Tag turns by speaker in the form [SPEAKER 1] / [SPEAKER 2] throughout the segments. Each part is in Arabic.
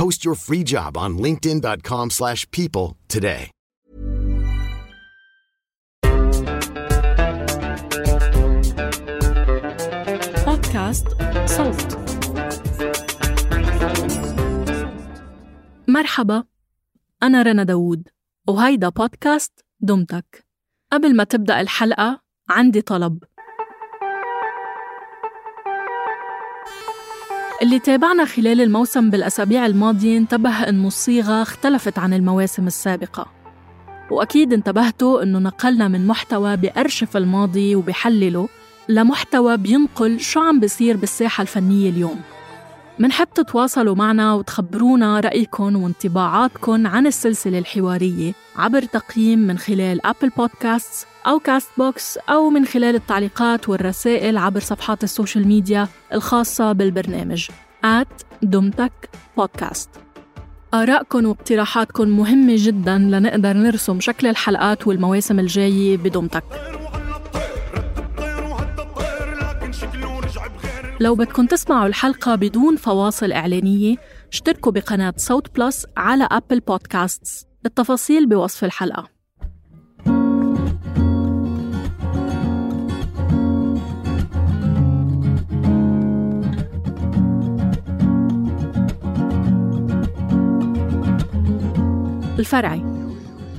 [SPEAKER 1] Post your free job on linkedin.com/people slash people today.
[SPEAKER 2] بودكاست صوت مرحبا أنا رنا داوود وهيدا بودكاست دمتك. قبل ما تبدأ الحلقة عندي طلب. اللي تابعنا خلال الموسم بالأسابيع الماضية انتبه إنه الصيغة اختلفت عن المواسم السابقة. وأكيد انتبهتوا إنه نقلنا من محتوى بأرشف الماضي وبحلله لمحتوى بينقل شو عم بيصير بالساحة الفنية اليوم. منحب تتواصلوا معنا وتخبرونا رأيكم وانطباعاتكم عن السلسلة الحوارية عبر تقييم من خلال Apple Podcast أو Castbox أو من خلال التعليقات والرسائل عبر صفحات ال social media الخاصة بالبرنامج. دمتك بودكاست آرائكم واقتراحاتكم مهمة جدا لنقدر نرسم شكل الحلقات والمواسم الجاية بدمتك. لو بدكم تسمعوا الحلقة بدون فواصل إعلانية اشتركوا بقناة صوت Plus على Apple Podcasts التفاصيل بوصف الحلقة. الفرعي.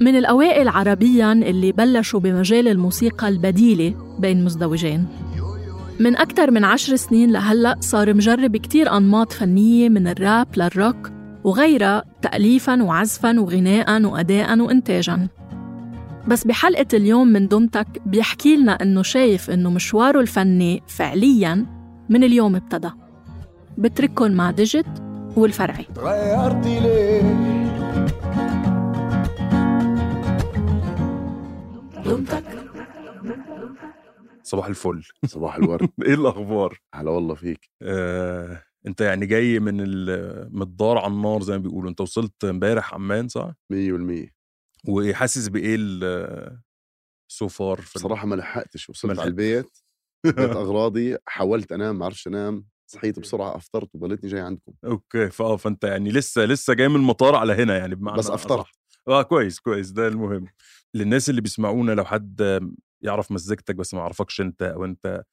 [SPEAKER 2] من الأوائل عربياً اللي بلشوا بمجال الموسيقى البديلة بين مزدوجين. من أكثر من عشر سنين لهلأ صار مجرب كتير أنماط فنية من الراب للروك وغيرها تأليفاً وعزفاً وغناءً وأداءً وإنتاجاً. بس بحلقة اليوم من دمتك بيحكي لنا إنه شايف إنه مشواره الفني فعلياً من اليوم ابتدى. بترككن مع ديجيت والفرعي.
[SPEAKER 3] غيرتي ليه؟
[SPEAKER 4] صباح الفل.
[SPEAKER 5] صباح الورد.
[SPEAKER 4] إيه الأخبار؟
[SPEAKER 5] هلا والله فيك.
[SPEAKER 4] آه، أنت يعني جاي من ال- من الدار على النار زي ما بيقولوا. أنت وصلت امبارح عمان صح؟
[SPEAKER 5] 100%
[SPEAKER 4] وحاسس بإيه ال- so far في
[SPEAKER 5] بصراحة ما لحقتش. وصلت
[SPEAKER 4] ما
[SPEAKER 5] على البيت أغراضي حاولت أنام ما عرفش أنام. صحيت بسرعة أفطرت وضليتني جاي عندكم.
[SPEAKER 4] okay فاه فأنت يعني لسه لسه جاي من المطار على هنا يعني بمعنى
[SPEAKER 5] بس
[SPEAKER 4] أفطرت. آه كويس كويس ده المهم. للناس اللي بيسمعونا لو حد يعرف مزيكتك بس ما يعرفكش انت أو انت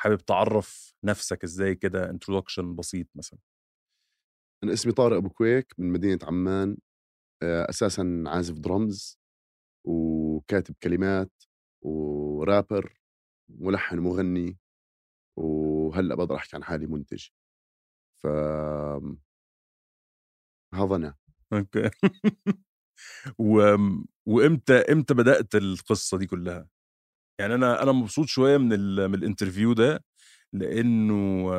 [SPEAKER 4] حابب تعرف نفسك إزاي كده introduction بسيط مثلا.
[SPEAKER 5] أنا اسمي طارق أبو كويك من مدينة عمان آه، أساسا عازف درمز وكاتب كلمات ورابر ملحن ومغني وهلأ بقدر احكي عن حالي منتج. ف هذا أنا.
[SPEAKER 4] okay. و... وامتى إمتى بدأت القصة دي كلها؟ يعني أنا أنا مبسوط شوية من. من ال interview ده لأنه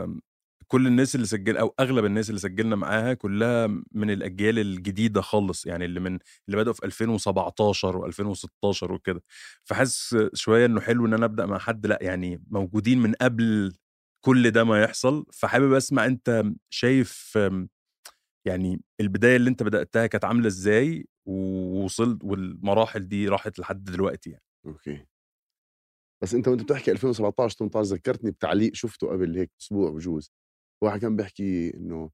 [SPEAKER 4] كل الناس اللي سجل أو أغلب الناس اللي سجلنا معاها كلها من الأجيال الجديدة خالص يعني اللي من اللي بدأوا في 2017 و2016 وكده. فحاسس شوية إنه حلو إن أنا أبدأ مع حد لأ يعني موجودين من قبل كل ده ما يحصل. فحابب أسمع أنت شايف يعني البداية اللي أنت بدأتها كانت عاملة إزاي؟ ووصلت والمراحل دي راحت لحد دلوقتي يعني.
[SPEAKER 5] أوكي. بس أنت وأنت بتحكي 2017 18 ذكرتني بتعليق شفته قبل هيك أسبوع بجوز. واحد كان بيحكي إنه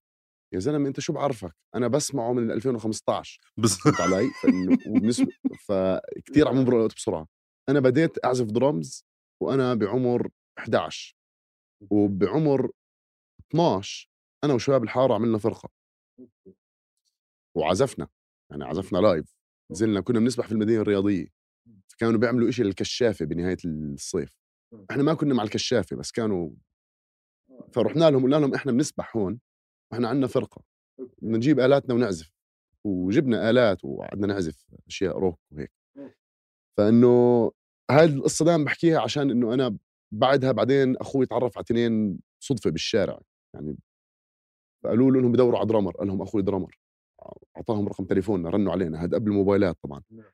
[SPEAKER 5] يا زلمة أنت شو بعرفك؟ أنا بسمعه من 2015
[SPEAKER 4] بس
[SPEAKER 5] علي فإنه وبالنسبه فكتير عم يمرق الوقت بسرعة. أنا بديت أعزف درمز وأنا بعمر 11 وبعمر 12 أنا وشباب الحارة عملنا فرقة. وعزفنا. يعني عزفنا لايف نزلنا كنا بنسبح في المدينة الرياضية. فكانوا بيعملوا إشي للكشافة بنهاية الصيف. إحنا ما كنا مع الكشافة بس كانوا فرحنا لهم قلنا لهم إحنا بنسبح هون وإحنا عندنا فرقة. بدنا نجيب آلاتنا ونعزف. وجبنا آلات وقعدنا نعزف أشياء روك وهيك. فإنه هاي القصة دائما بحكيها عشان إنه أنا بعدها بعدين أخوي تعرف على اثنين صدفة بالشارع. يعني قالوا له إنهم بدوروا على درامر قال لهم أخوي درامر أعطاهم رقم تليفوننا رنوا علينا هذا قبل الموبايلات طبعا
[SPEAKER 4] نعم.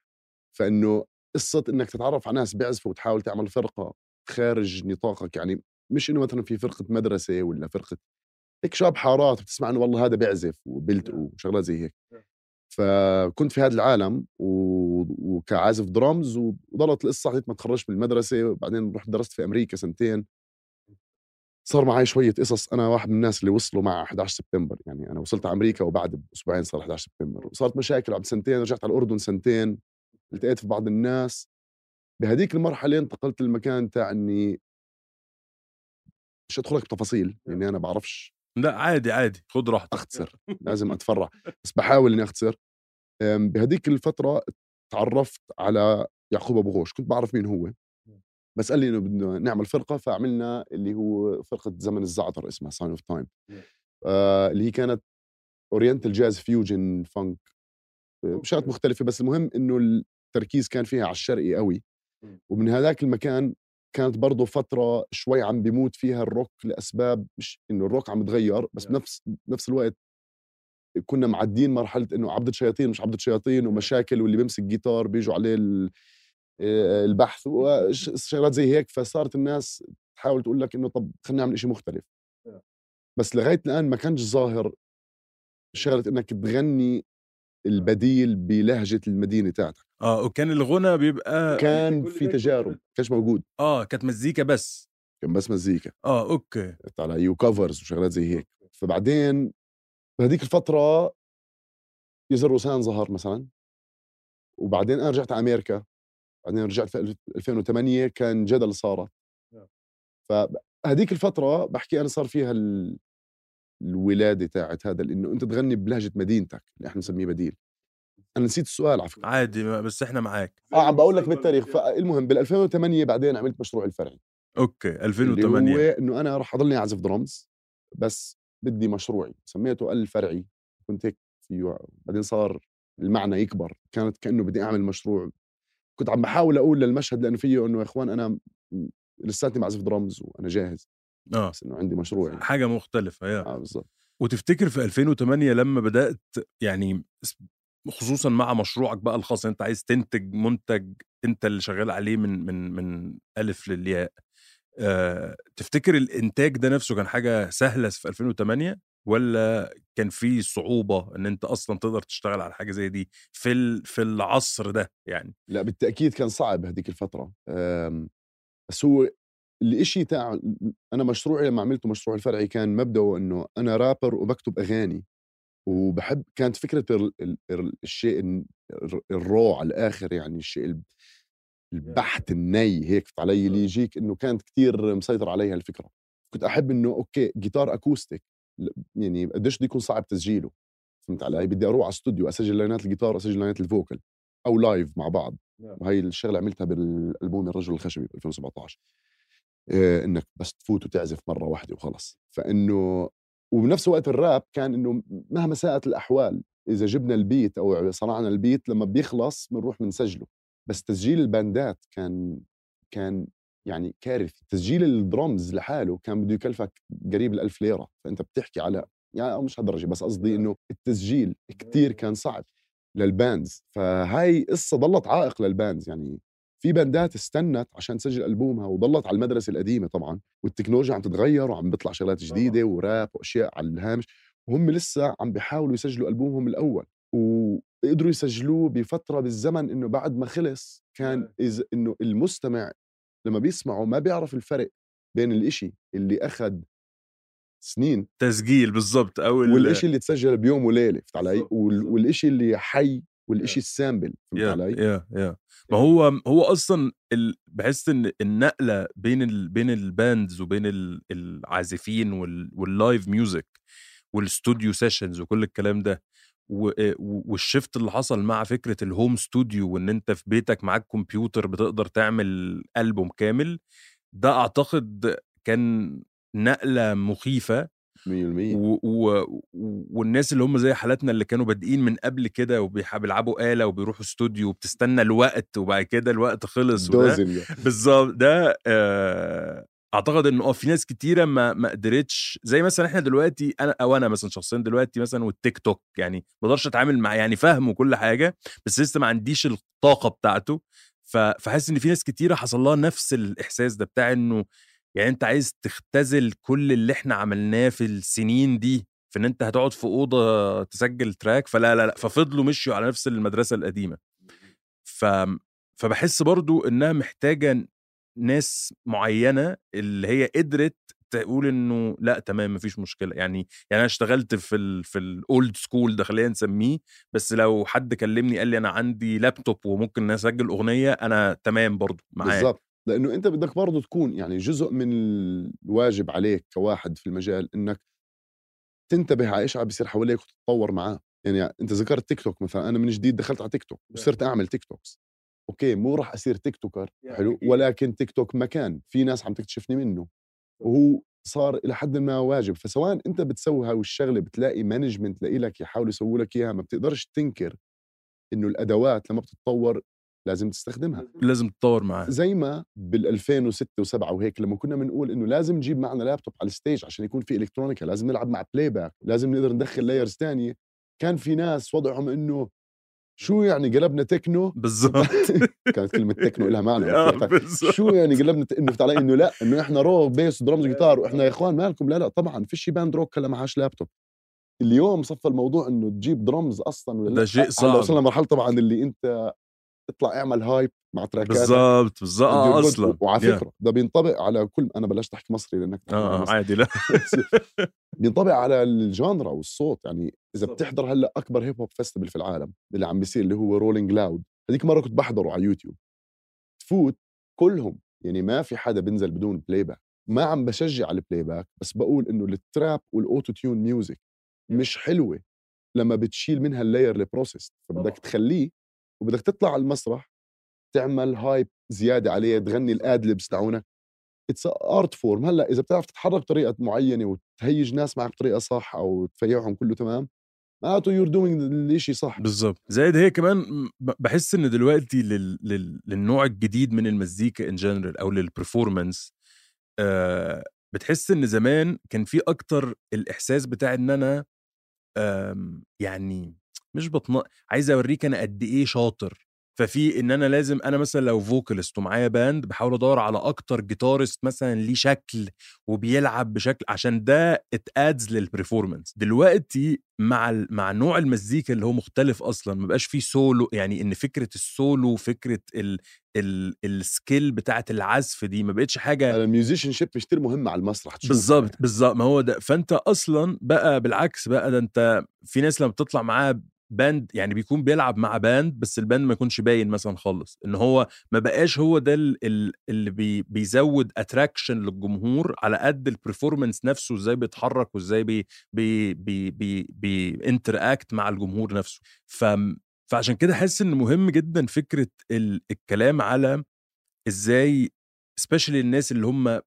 [SPEAKER 5] فإنه قصة إنك تتعرف على ناس بيعزفوا وتحاول تعمل فرقة خارج نطاقك يعني مش إنه مثلا في فرقة مدرسة ولا فرقة هيك شاب حارات بتسمع إنه والله هذا بيعزف وبلتقوا
[SPEAKER 4] نعم.
[SPEAKER 5] وشغلات زي هيك
[SPEAKER 4] نعم.
[SPEAKER 5] فكنت في هذا العالم و... وكعازف درامز وضلت القصة لغايه ما تخرجت من المدرسة وبعدين رحت درست في أمريكا سنتين صار معي شوية قصص. أنا واحد من الناس اللي وصلوا مع 11 سبتمبر يعني أنا وصلت على أمريكا وبعد بأسبوعين صار 11 سبتمبر. وصارت مشاكل بعد سنتين رجعت على الأردن سنتين التقيت في بعض الناس. بهديك المرحلة انتقلت للمكان تاع إني مش ادخلك بتفاصيل لأني أنا بعرفش
[SPEAKER 4] لا عادي عادي خد راحتك.
[SPEAKER 5] اختصر لازم أتفرع بس بحاول إني اختصر أم، بهديك الفترة تعرفت على يعقوب أبو غوش كنت بعرف مين هو. بس قال لي إنه بدنا نعمل فرقة فعملنا اللي هو فرقة زمن الزعتر اسمها sign of thyme اللي هي كانت oriental jazz fusion funk شغلات مختلفة بس المهم إنه التركيز كان فيها على الشرقي قوي. ومن هذاك المكان كانت برضه فترة شوي عم بيموت فيها الروك لأسباب مش إنه الروك عم يتغير بس. بنفس بنفس الوقت كنا معدين مرحلة إنه عبدة شياطين مش عبدة شياطين ومشاكل واللي بيمسك جيتار بيجوا عليه البحث وشغلات زي هيك فصارت الناس تحاول تقول لك إنه طب خلينا نعمل إشي مختلف.
[SPEAKER 4] نعم.
[SPEAKER 5] بس لغاية الآن ما كانش ظاهر شغلة إنك تغني البديل بلهجة المدينة تاعتك.
[SPEAKER 4] آه وكان الغنى بيبقى
[SPEAKER 5] كان في تجارب كانش موجود.
[SPEAKER 4] آه كانت مزيكا بس.
[SPEAKER 5] كان بس مزيكا.
[SPEAKER 4] آه
[SPEAKER 5] أوكي. علي وكفرز وشغلات زي هيك. فبعدين بهذيك الفترة يزر روسان ظهر مثلا. وبعدين أنا رجعت على أمريكا. بعدين رجعت في 2008 كان جدل صارت
[SPEAKER 4] نعم.
[SPEAKER 5] فهذيك الفترة بحكي أنا صار فيها ال... الولادة تاعت هذا لأنه أنت تغني بلهجة مدينتك اللي إحنا بنسميه بديل. أنا نسيت السؤال على فكرة.
[SPEAKER 4] عادي بس إحنا معاك.
[SPEAKER 5] آه عم بقول لك بالتاريخ. فالمهم بال 2008 بعدين عملت مشروع الفرعي.
[SPEAKER 4] أوكي
[SPEAKER 5] اللي
[SPEAKER 4] 2008
[SPEAKER 5] هو إنه أنا راح أضلني أعزف درمز بس بدي مشروعي. سميته الفرعي كنت هيك فيه بعدين صار المعنى يكبر. كانت كأنه بدي أعمل مشروع كنت عم بحاول أقول للمشهد لأنه فيه إنه يا إخوان أنا لساتني بعزف درمز وأنا جاهز
[SPEAKER 4] آه.
[SPEAKER 5] بس إنه عندي مشروعي
[SPEAKER 4] حاجة مختلفة يا.
[SPEAKER 5] آه بالضبط.
[SPEAKER 4] وتفتكر في 2008 لما بدأت يعني خصوصا مع مشروعك بقى الخاص أنت عايز تنتج منتج أنت اللي شغال عليه من من من ألف للياء أه تفتكر الإنتاج ده نفسه كان حاجة سهلة في 2008 ولا كان في صعوبة إن أنت أصلا تقدر تشتغل على حاجة زي دي في ال- في العصر ده يعني؟
[SPEAKER 5] لأ بالتأكيد كان صعب هذيك الفترة. أم، بس هو الإشي تاع أنا مشروعي لما عملته مشروع الفرعي كان مبدأه إنه أنا رابر وبكتب أغاني وبحب كانت فكرة ال ال ال الشيء ال- الر- ال raw على الآخر يعني الشيء ال- البحت الني هيك علي اللي يجيك إنه كانت كتير مسيطر عليها الفكرة. كنت أحب إنه okay جيتار acoustic يعني قديش بده يكون صعب تسجيله فهمت علي؟ بدي أروح على استوديو اسجل line ات الجيتار اسجل line ات ال vocal أو live مع بعض.
[SPEAKER 4] نعم.
[SPEAKER 5] وهي الشغلة عملتها بالألبوم الرجل الخشبي ب 2017 إيه إنك بس تفوت وتعزف مرة واحدة وخلص. فإنه وبنفس الوقت الراب كان إنه مهما ساءت الأحوال إذا جبنا ال beat أو صنعنا ال beat لما بيخلص بنروح بنسجله. بس تسجيل ال band ات كان كان يعني كارثي. تسجيل الدرمز لحاله كان بده يكلفك قريب الألف ليرة. فأنت بتحكي على يعني مش هالدرجة بس قصدي إنه التسجيل كتير كان صعب لل bands. فهاي قصة ضلت عائق لل bands. يعني في band ات استنت عشان تسجل ألبومها وضلت على المدرسة القديمة طبعا والتكنولوجيا عم تتغير وعم بيطلع شغلات جديدة وراب وأشياء على الهامش. وهم لسه عم بيحاولوا يسجلوا ألبومهم الأول. وقدروا يسجلوه بفترة بالزمن إنه بعد ما خلص كان إذا إنه المستمع لما بيسمعه ما بيعرف الفرق بين الإشي اللي أخذ سنين
[SPEAKER 4] تسجيل بالظبط أو ال-
[SPEAKER 5] والإشي اللي تسجل بيوم وليلة فهمت علي؟
[SPEAKER 4] بالضبط،
[SPEAKER 5] وال-
[SPEAKER 4] بالضبط.
[SPEAKER 5] والإشي اللي حي والإشي ال sample فهمت
[SPEAKER 4] يا
[SPEAKER 5] علي؟
[SPEAKER 4] يا يا ما هو هو أصلا ال... بحس إن النقلة بين ال... بين ال bands وبين ال... العازفين وال... وال live music وال studio sessions وكل الكلام ده و- و- وال shift اللي حصل مع فكرة ال home studio وإن أنت في بيتك معاك كمبيوتر بتقدر تعمل البوم كامل ده أعتقد كان نقلة مخيفة
[SPEAKER 5] 100%
[SPEAKER 4] و... و... والناس اللي هم زي حالاتنا اللي كانوا بادئين من قبل كده وبيلعبوا آلة وبيروحوا استوديو وبتستنى الوقت وبعد كده الوقت خلص
[SPEAKER 5] دوزن
[SPEAKER 4] بالظبط ده آه، أعتقد إنه آه في ناس كتيرة ما ما قدرتش زي مثلا إحنا دلوقتي أنا أو أنا مثلا شخصيا دلوقتي مثلا والتيك توك يعني ما أقدرش أتعامل مع يعني فاهم وكل حاجة بس لسه ما عنديش الطاقة بتاعته. فحاسس إن في ناس كتيرة حصل لها نفس الإحساس ده بتاع إنه يعني أنت عايز تختزل كل اللي إحنا عملناه في السنين دي في إن أنت هتقعد في أوضة تسجل track فلا لا لا ففضلوا مشيوا على نفس المدرسة القديمة. ف فبحس برضو إنها محتاجة ناس معينة اللي هي قدرت تقول إنه لأ تمام مفيش مشكلة. يعني يعني أنا اشتغلت في ال في ال old school ده خلينا نسميه بس لو حد كلمني قال لي أنا عندي لابتوب وممكن أسجل أغنية أنا تمام برضو معاه
[SPEAKER 5] بالضبط. لأنه أنت بدك برضه تكون يعني جزء من الواجب عليك كواحد في المجال إنك تنتبه على إيش عم بيصير حواليك وتتطور معاه. يعني أنت ذكرت تيك توك مثلا أنا من جديد دخلت على تيك توك وصرت أعمل TikToks okay مو راح أصير TikToker حلو ولكن تيك توك مكان في ناس عم تكتشفني منه وهو صار إلى حد ما واجب. فسواء أنت بتسوي هاي الشغلة بتلاقي management لاقي لك يحاولوا يسووا لك إياها ما بتقدرش تنكر إنه الأدوات لما بتتطور لازم تستخدمها.
[SPEAKER 4] لازم تتطور معاه
[SPEAKER 5] زي ما بال 2006 و7 وهيك لما كنا بنقول إنه لازم نجيب معنا لابتوب على ال stage عشان يكون في electronica لازم نلعب مع playback لازم نقدر ندخل layers تانية. كان في ناس وضعهم إنه شو يعني قلبنا تكنو
[SPEAKER 4] بالظبط
[SPEAKER 5] كانت كلمة تكنو لها معنى
[SPEAKER 4] آه،
[SPEAKER 5] طيب
[SPEAKER 4] بالظبط.
[SPEAKER 5] شو يعني قلبنا ت- إنه علي إنه لا إنه إحنا raw bass و drums جيتار وإحنا يا إخوان مالكم لا لا طبعا فيش band rock هلا معهاش لابتوب اليوم صفى الموضوع إنه تجيب درمز أصلا ولا
[SPEAKER 4] ده. شيء صعب.
[SPEAKER 5] وصلنا مرحله طبعا اللي أنت اطلع اعمل hype مع track ات
[SPEAKER 4] بالظبط بالظبط آه. أصلا
[SPEAKER 5] وعلى
[SPEAKER 4] Yeah.
[SPEAKER 5] فكرة ده بينطبق على كل أنا بلشت أحكي مصري
[SPEAKER 4] لأنك آه
[SPEAKER 5] آه،.
[SPEAKER 4] عادي لا
[SPEAKER 5] بينطبق على ال genre والصوت يعني إذا بتحضر هلأ أكبر hip hop festival في العالم اللي عم بيصير اللي هو Rolling Loud هذيك مرة كنت بحضره على يوتيوب. تفوت كلهم. يعني ما في حدا بينزل بدون playback ما عم بشجع على ال playback بس بقول إنه ال trap وال autotune music مش حلوة لما بتشيل منها ال layer ال processed فبدك تخليه وبدك تطلع على المسرح تعمل hype زيادة عليه تغني ال ad-libs تاعونك. it's art form هلأ إذا بتعرف تتحرك بطريقة معينة وتهيج ناس معك بطريقة صح أو تفيعهم كله تمام معناته you're doing الشيء صح.
[SPEAKER 4] بالظبط زائد هي كمان بحس إن دلوقتي لل... لل... للنوع الجديد من المزيكا in general أو لل performance آه بتحس إن زمان كان في أكتر الإحساس بتاع إن أنا يعني مش بطن عايز أوريك أنا قد إيه شاطر. ففي إن أنا لازم أنا مثلا لو vocalist ومعايا band بحاول أدور على أكتر guitarist مثلا ليه شكل وبيلعب بشكل عشان ده it adds لل performance دلوقتي مع ال... مع نوع المزيكا اللي هو مختلف أصلا ما بقاش فيه سولو يعني إن فكرة السولو فكره ال... ال... ال skill بتاعة العزف دي ما بقتش حاجة
[SPEAKER 5] ال musicianship مش كتير مهم على المسرح
[SPEAKER 4] بالظبط. بالظبط ما هو ده فأنت أصلا بقى بالعكس بقى ده أنت في ناس لما بتطلع معاها band يعني بيكون بيلعب مع band بس ال band ما يكونش باين مثلا خالص. إن هو ما بقاش هو ده ال- ال- اللي بي بيزود attraction للجمهور على قد ال performance نفسه إزاي بيتحرك وإزاي بي بي بي بي بي interact مع الجمهور نفسه. ف فعشان كده حاسس إن مهم جدا فكرة ال- الكلام على إزاي سبيشالي الناس اللي هم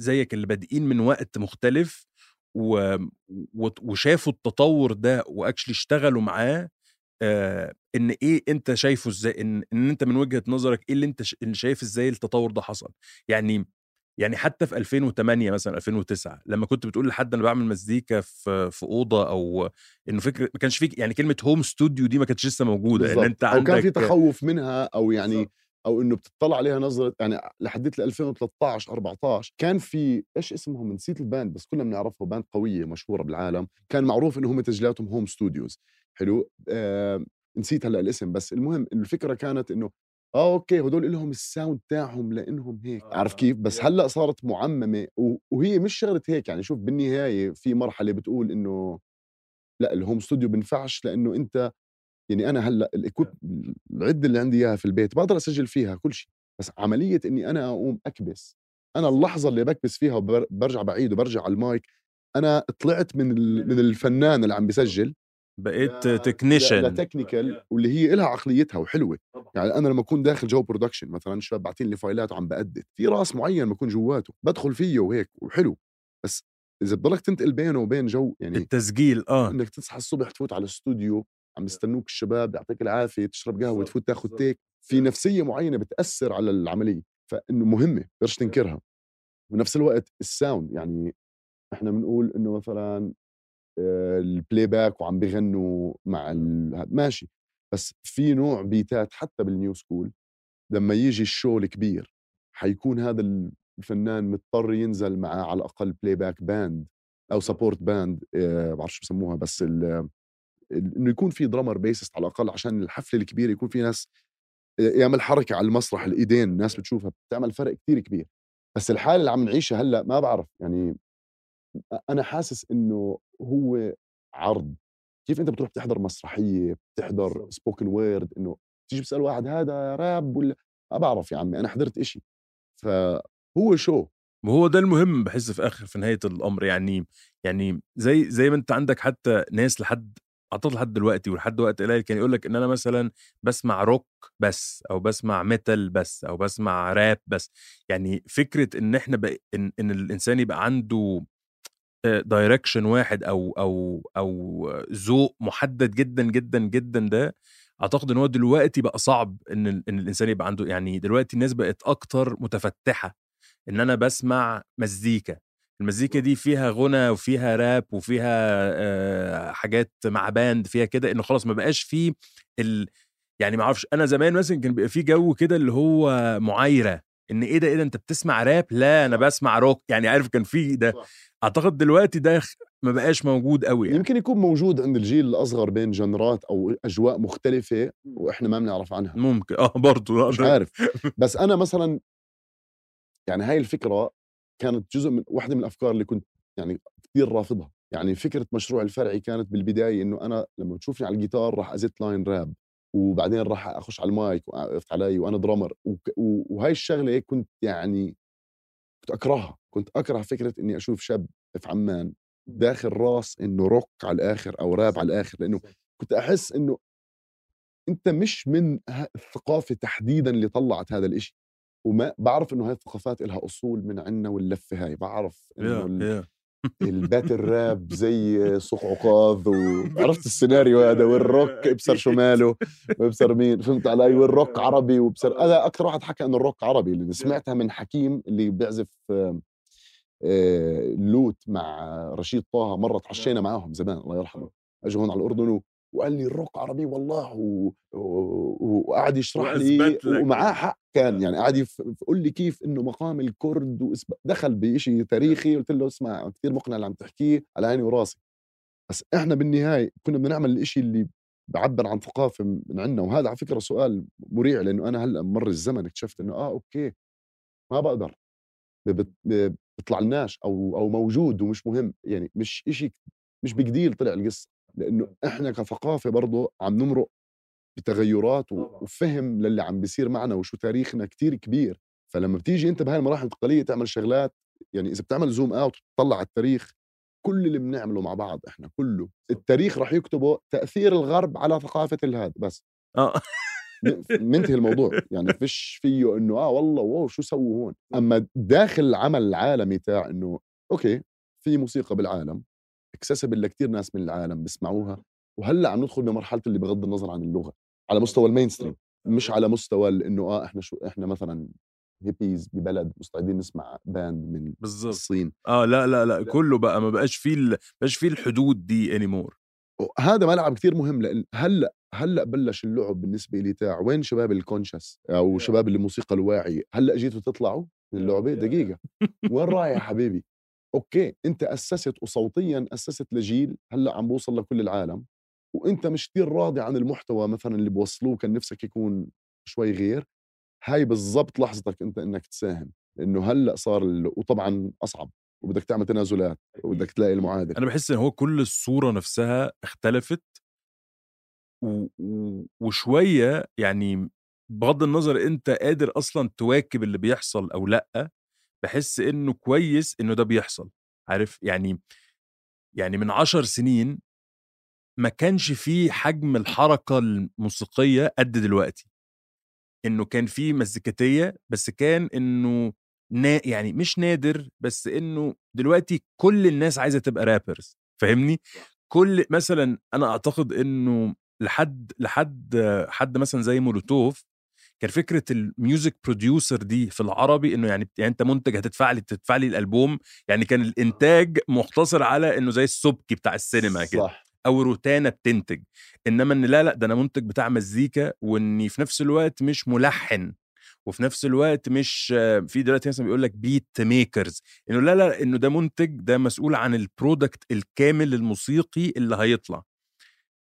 [SPEAKER 4] زيك اللي بادئين من وقت مختلف و... وشافوا التطور ده وأكشلي اشتغلوا معاه آه إن إيه أنت شايفه إزاي إن, إن أنت من وجهة نظرك إيه اللي أنت ش... اللي شايف إزاي التطور ده حصل يعني يعني حتى في 2008 مثلا 2009 لما كنت بتقول لحد أنا بعمل مزيكا في في أوضة أو إنه فكره ما كانش فيك يعني كلمة home studio دي ما كانتش لسه موجودة إن
[SPEAKER 5] بالظبط.
[SPEAKER 4] أنت
[SPEAKER 5] أو كان في
[SPEAKER 4] عندك
[SPEAKER 5] تخوف منها أو يعني أو إنه بتطلع عليها نظرة يعني لحديت ل 2013 14 كان في إيش اسمهم؟ نسيت ال band بس كلنا بنعرفه band قوية مشهورة بالعالم. كان معروف انهم تسجيلاتهم home studios حلو؟ آه نسيت هلأ الاسم بس المهم الفكرة كانت إنه آه okay هدول لهم ال sound تاعهم لإنهم هيك. عارف كيف؟ بس هلأ صارت معممة وهي مش شغلة هيك يعني شوف بالنهاية في مرحلة بتقول إنه لأ ال home studio بنفعش لإنه أنت يعني أنا هلأ ال equip العدة اللي عندي إياها في البيت بقدر أسجل فيها كل شيء بس عملية إني أنا أقوم أكبس. أنا اللحظة اللي بكبس فيها وبرجع بعيد وبرجع على المايك أنا طلعت من من الفنان اللي عم بيسجل.
[SPEAKER 4] بقيت technician
[SPEAKER 5] technical واللي هي إلها عقليتها وحلوة. يعني أنا لما أكون داخل جو production مثلا شباب باعتين لي file ات وعم ب edit في راس معين بكون جواته بدخل فيه وهيك وحلو. بس إذا بضلك تنتقل بينه وبين جو يعني
[SPEAKER 4] التسجيل آه.
[SPEAKER 5] إنك تصحى الصبح تفوت على الاستوديو عم يستنوك الشباب يعطيك العافية تشرب قهوة تفوت تاخذ take في نفسية معينة بتأثر على العملية فإنه مهمة بقدرش تنكرها. بنفس الوقت ال sound يعني إحنا بنقول إنه مثلا آه، ال playback وعم بيغنوا مع ماشي. بس في نوع beat ات حتى بال new school لما يجي ال show الكبير حيكون هذا الفنان مضطر ينزل معاه على الأقل playback band أو support band ما بعرف شو بسموها بس إنه يكون في drummer bassist على الأقل عشان الحفلة الكبيرة يكون في ناس يعمل حركة على المسرح الإيدين الناس بتشوفها بتعمل فرق كتير كبير. بس الحالة اللي عم نعيشها هلأ ما بعرف يعني أنا حاسس إنه هو عرض. كيف أنت بتروح بتحضر مسرحية بتحضر spoken word إنه تيجي بتسأل واحد هذا راب ولا؟ ما بعرف يا عمي أنا حضرت إشي. فهو show
[SPEAKER 4] وهو ده المهم بحس في آخر في نهاية الأمر يعني يعني زي زي ما أنت عندك حتى ناس لحد اعتقد لحد دلوقتي ولحد وقت قليل كان يقول لك إن أنا مثلا بسمع روك بس أو بسمع metal بس أو بسمع راب بس. يعني فكرة إن إحنا بق... إن, إن الإنسان يبقى عنده direction واحد أو أو أو ذوق محدد جدا جدا جدا ده أعتقد إن هو دلوقتي بقى صعب إن إن الإنسان يبقى عنده. يعني دلوقتي الناس بقت أكتر متفتحة إن أنا بسمع مزيكا. المزيكا دي فيها غنى وفيها راب وفيها آه، حاجات مع band فيها كده إنه خلاص ما بقاش فيه ال... يعني ما أعرفش أنا زمان مثلا كان بيبقى في جو كده اللي هو معايرة إن إيه ده إيه ده أنت بتسمع راب لا أنا بسمع روك يعني عارف كان في ده. أعتقد دلوقتي ده ما بقاش موجود قوي يعني.
[SPEAKER 5] يمكن يكون موجود عند الجيل الأصغر بين genre ات أو أجواء مختلفة وإحنا ما بنعرف عنها.
[SPEAKER 4] ممكن. آه برضه
[SPEAKER 5] مش عارف. بس أنا مثلا يعني هاي الفكرة كانت جزء من واحدة من الأفكار اللي كنت يعني كثير رافضها. يعني فكرة مشروع الفرعي كانت بالبداية إنه أنا لما بتشوفني على الجيتار راح أزت line rap وبعدين راح أخش على المايك وقفت علي وأنا drummer وهاي الشغلة كنت يعني كنت أكرهها. كنت أكره فكرة إني أشوف شاب في عمان داخل راس إنه روك على الآخر أو راب على الآخر. لأنه كنت أحس إنه أنت مش من الثقافة تحديدا اللي طلعت هذا الإشي. وما بعرف إنه هاي الثقافات لها أصول من عنا واللفة هاي بعرف إنه
[SPEAKER 4] يا- يا.
[SPEAKER 5] ال battle rap زي سوق عكاظ وعرفت السيناريو هذا والروك ابصر شو ماله وابصر مين فهمت علي؟ والروك عربي وابصر أنا أكثر واحد حكى إنه الروك عربي اللي سمعتها من حكيم اللي بيعزف آه، آه، اللوت مع رشيد طه مرة تعشينا معاهم زمان الله يرحمه أجوا هون على الأردن وقال لي الروك عربي والله. وقعد يشرح لي. ومعاه حق كان يعني قعد يقول لي كيف إنه مقام الكرد وإسب... دخل بشيء تاريخي قلت له اسمع كثير مقنع اللي عم تحكيه على عيني وراسي بس إحنا بالنهاية كنا بدنا نعمل الشيء اللي بعبر عن ثقافة من عندنا وهذا على فكرة سؤال مريع لأنه أنا هلأ مر الزمن اكتشفت إنه آه okay ما بقدر بيطلع لناش أو أو موجود ومش مهم يعني مش إشي مش بجديل طلع القصة لأنه إحنا كثقافة برضه عم نمرق بتغيرات وفهم للي عم بيصير معنا وشو تاريخنا كتير كبير. فلما بتيجي أنت بهاي المراحل الانتقاليه تعمل شغلات يعني إذا بتعمل زوم أوت وتطلع على التاريخ كل اللي بنعمله مع بعض إحنا كله التاريخ رح يكتبه تأثير الغرب على ثقافة الهاد بس. آه. منتهي الموضوع. يعني فيش فيه إنه آه والله واو شو سووا هون. أما داخل العمل العالمي تاع إنه أوكي في موسيقى بالعالم accessible لكثير ناس من العالم بيسمعوها وهلأ عم ندخل بمرحلة اللي بغض النظر عن اللغة على مستوى ال mainstream مش على مستوى إنه آه إحنا شو إحنا مثلا هيبيز ببلد مستعدين نسمع band من
[SPEAKER 4] بالظبط
[SPEAKER 5] الصين.
[SPEAKER 4] آه لا لا لا كله بقى ما بقاش فيه بقاش فيه الحدود دي anymore
[SPEAKER 5] هذا ملعب كثير مهم لأن هلأ هلأ بلش اللعب بالنسبة لي تاع وين شباب ال conscious أو شباب الموسيقى الواعية؟ هلأ جيتوا تطلعوا من اللعبة؟ دقيقة. وين رايح حبيبي؟ أوكي أنت أسست وصوتيا أسست لجيل هلأ عم بوصل لكل العالم وأنت مش كثير راضي عن المحتوى مثلا اللي بوصلوه كان نفسك يكون شوي غير. هاي بالضبط لحظتك أنت إنك تساهم لأنه هلأ صار ال... وطبعا أصعب وبدك تعمل تنازلات وبدك تلاقي المعادل.
[SPEAKER 4] أنا بحس إن هو كل الصورة نفسها اختلفت و... و... وشوية يعني بغض النظر أنت قادر أصلا تواكب اللي بيحصل أو لأ بحس إنه كويس إنه ده بيحصل عارف؟ يعني يعني من عشر سنين ما كانش فيه حجم الحركة الموسيقية قد دلوقتي. إنه كان فيه مزيكاتية بس كان إنه نا يعني مش نادر بس إنه دلوقتي كل الناس عايزة تبقى rappers فاهمني؟ كل مثلا أنا أعتقد إنه لحد لحد حد مثلا زي مولوتوف كان فكرة ال music producer دي في العربي إنه يعني يعني أنت منتج هتدفع لي تدفع لي الألبوم يعني كان الإنتاج مقتصر على إنه زي السبكي بتاع السينما كده
[SPEAKER 5] صح.
[SPEAKER 4] أو روتانا بتنتج. إنما إن لا لا ده أنا منتج بتاع مزيكا وإني في نفس الوقت مش ملحن وفي نفس الوقت مش في دلوقتي مثلا بيقول لك beat makers إنه لا لا إنه ده منتج ده مسؤول عن ال product الكامل الموسيقي اللي هيطلع.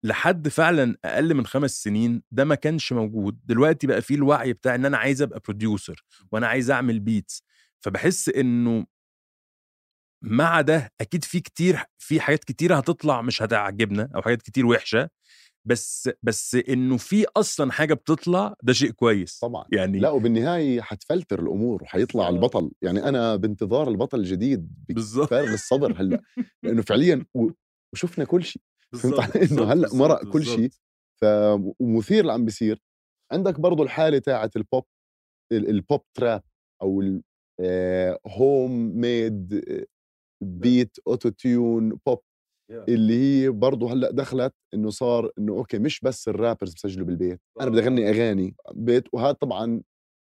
[SPEAKER 4] لحد فعلا أقل من خمس سنين ده ما كانش موجود. دلوقتي بقى فيه الوعي بتاع إن أنا عايز أبقى producer وأنا عايز أعمل beats فبحس إنه مع ده أكيد في كتير في حاجات كتيرة هتطلع مش هتعجبنا أو حاجات كتير وحشة. بس بس إنه في أصلا حاجة بتطلع ده شيء كويس.
[SPEAKER 5] طبعا.
[SPEAKER 4] يعني
[SPEAKER 5] لا وبالنهاية حتفلتر الأمور وحيطلع البطل. يعني أنا بانتظار البطل الجديد
[SPEAKER 4] بالظبط.
[SPEAKER 5] الصبر هلا لأنه فعليا وشفنا كل شيء. فهمت علي؟ إنه
[SPEAKER 4] هلأ
[SPEAKER 5] مرق كل. شيء. ومثير اللي عم بيصير. عندك برضو الحالة تاعت البوب ال- ال pop trap أو ال home made beat auto-tune pop اللي هي برضه هلأ دخلت إنه صار إنه أوكي مش بس ال rappers بسجلوا بالبيت. أنا بدي أغني أغاني beat وهذا طبعا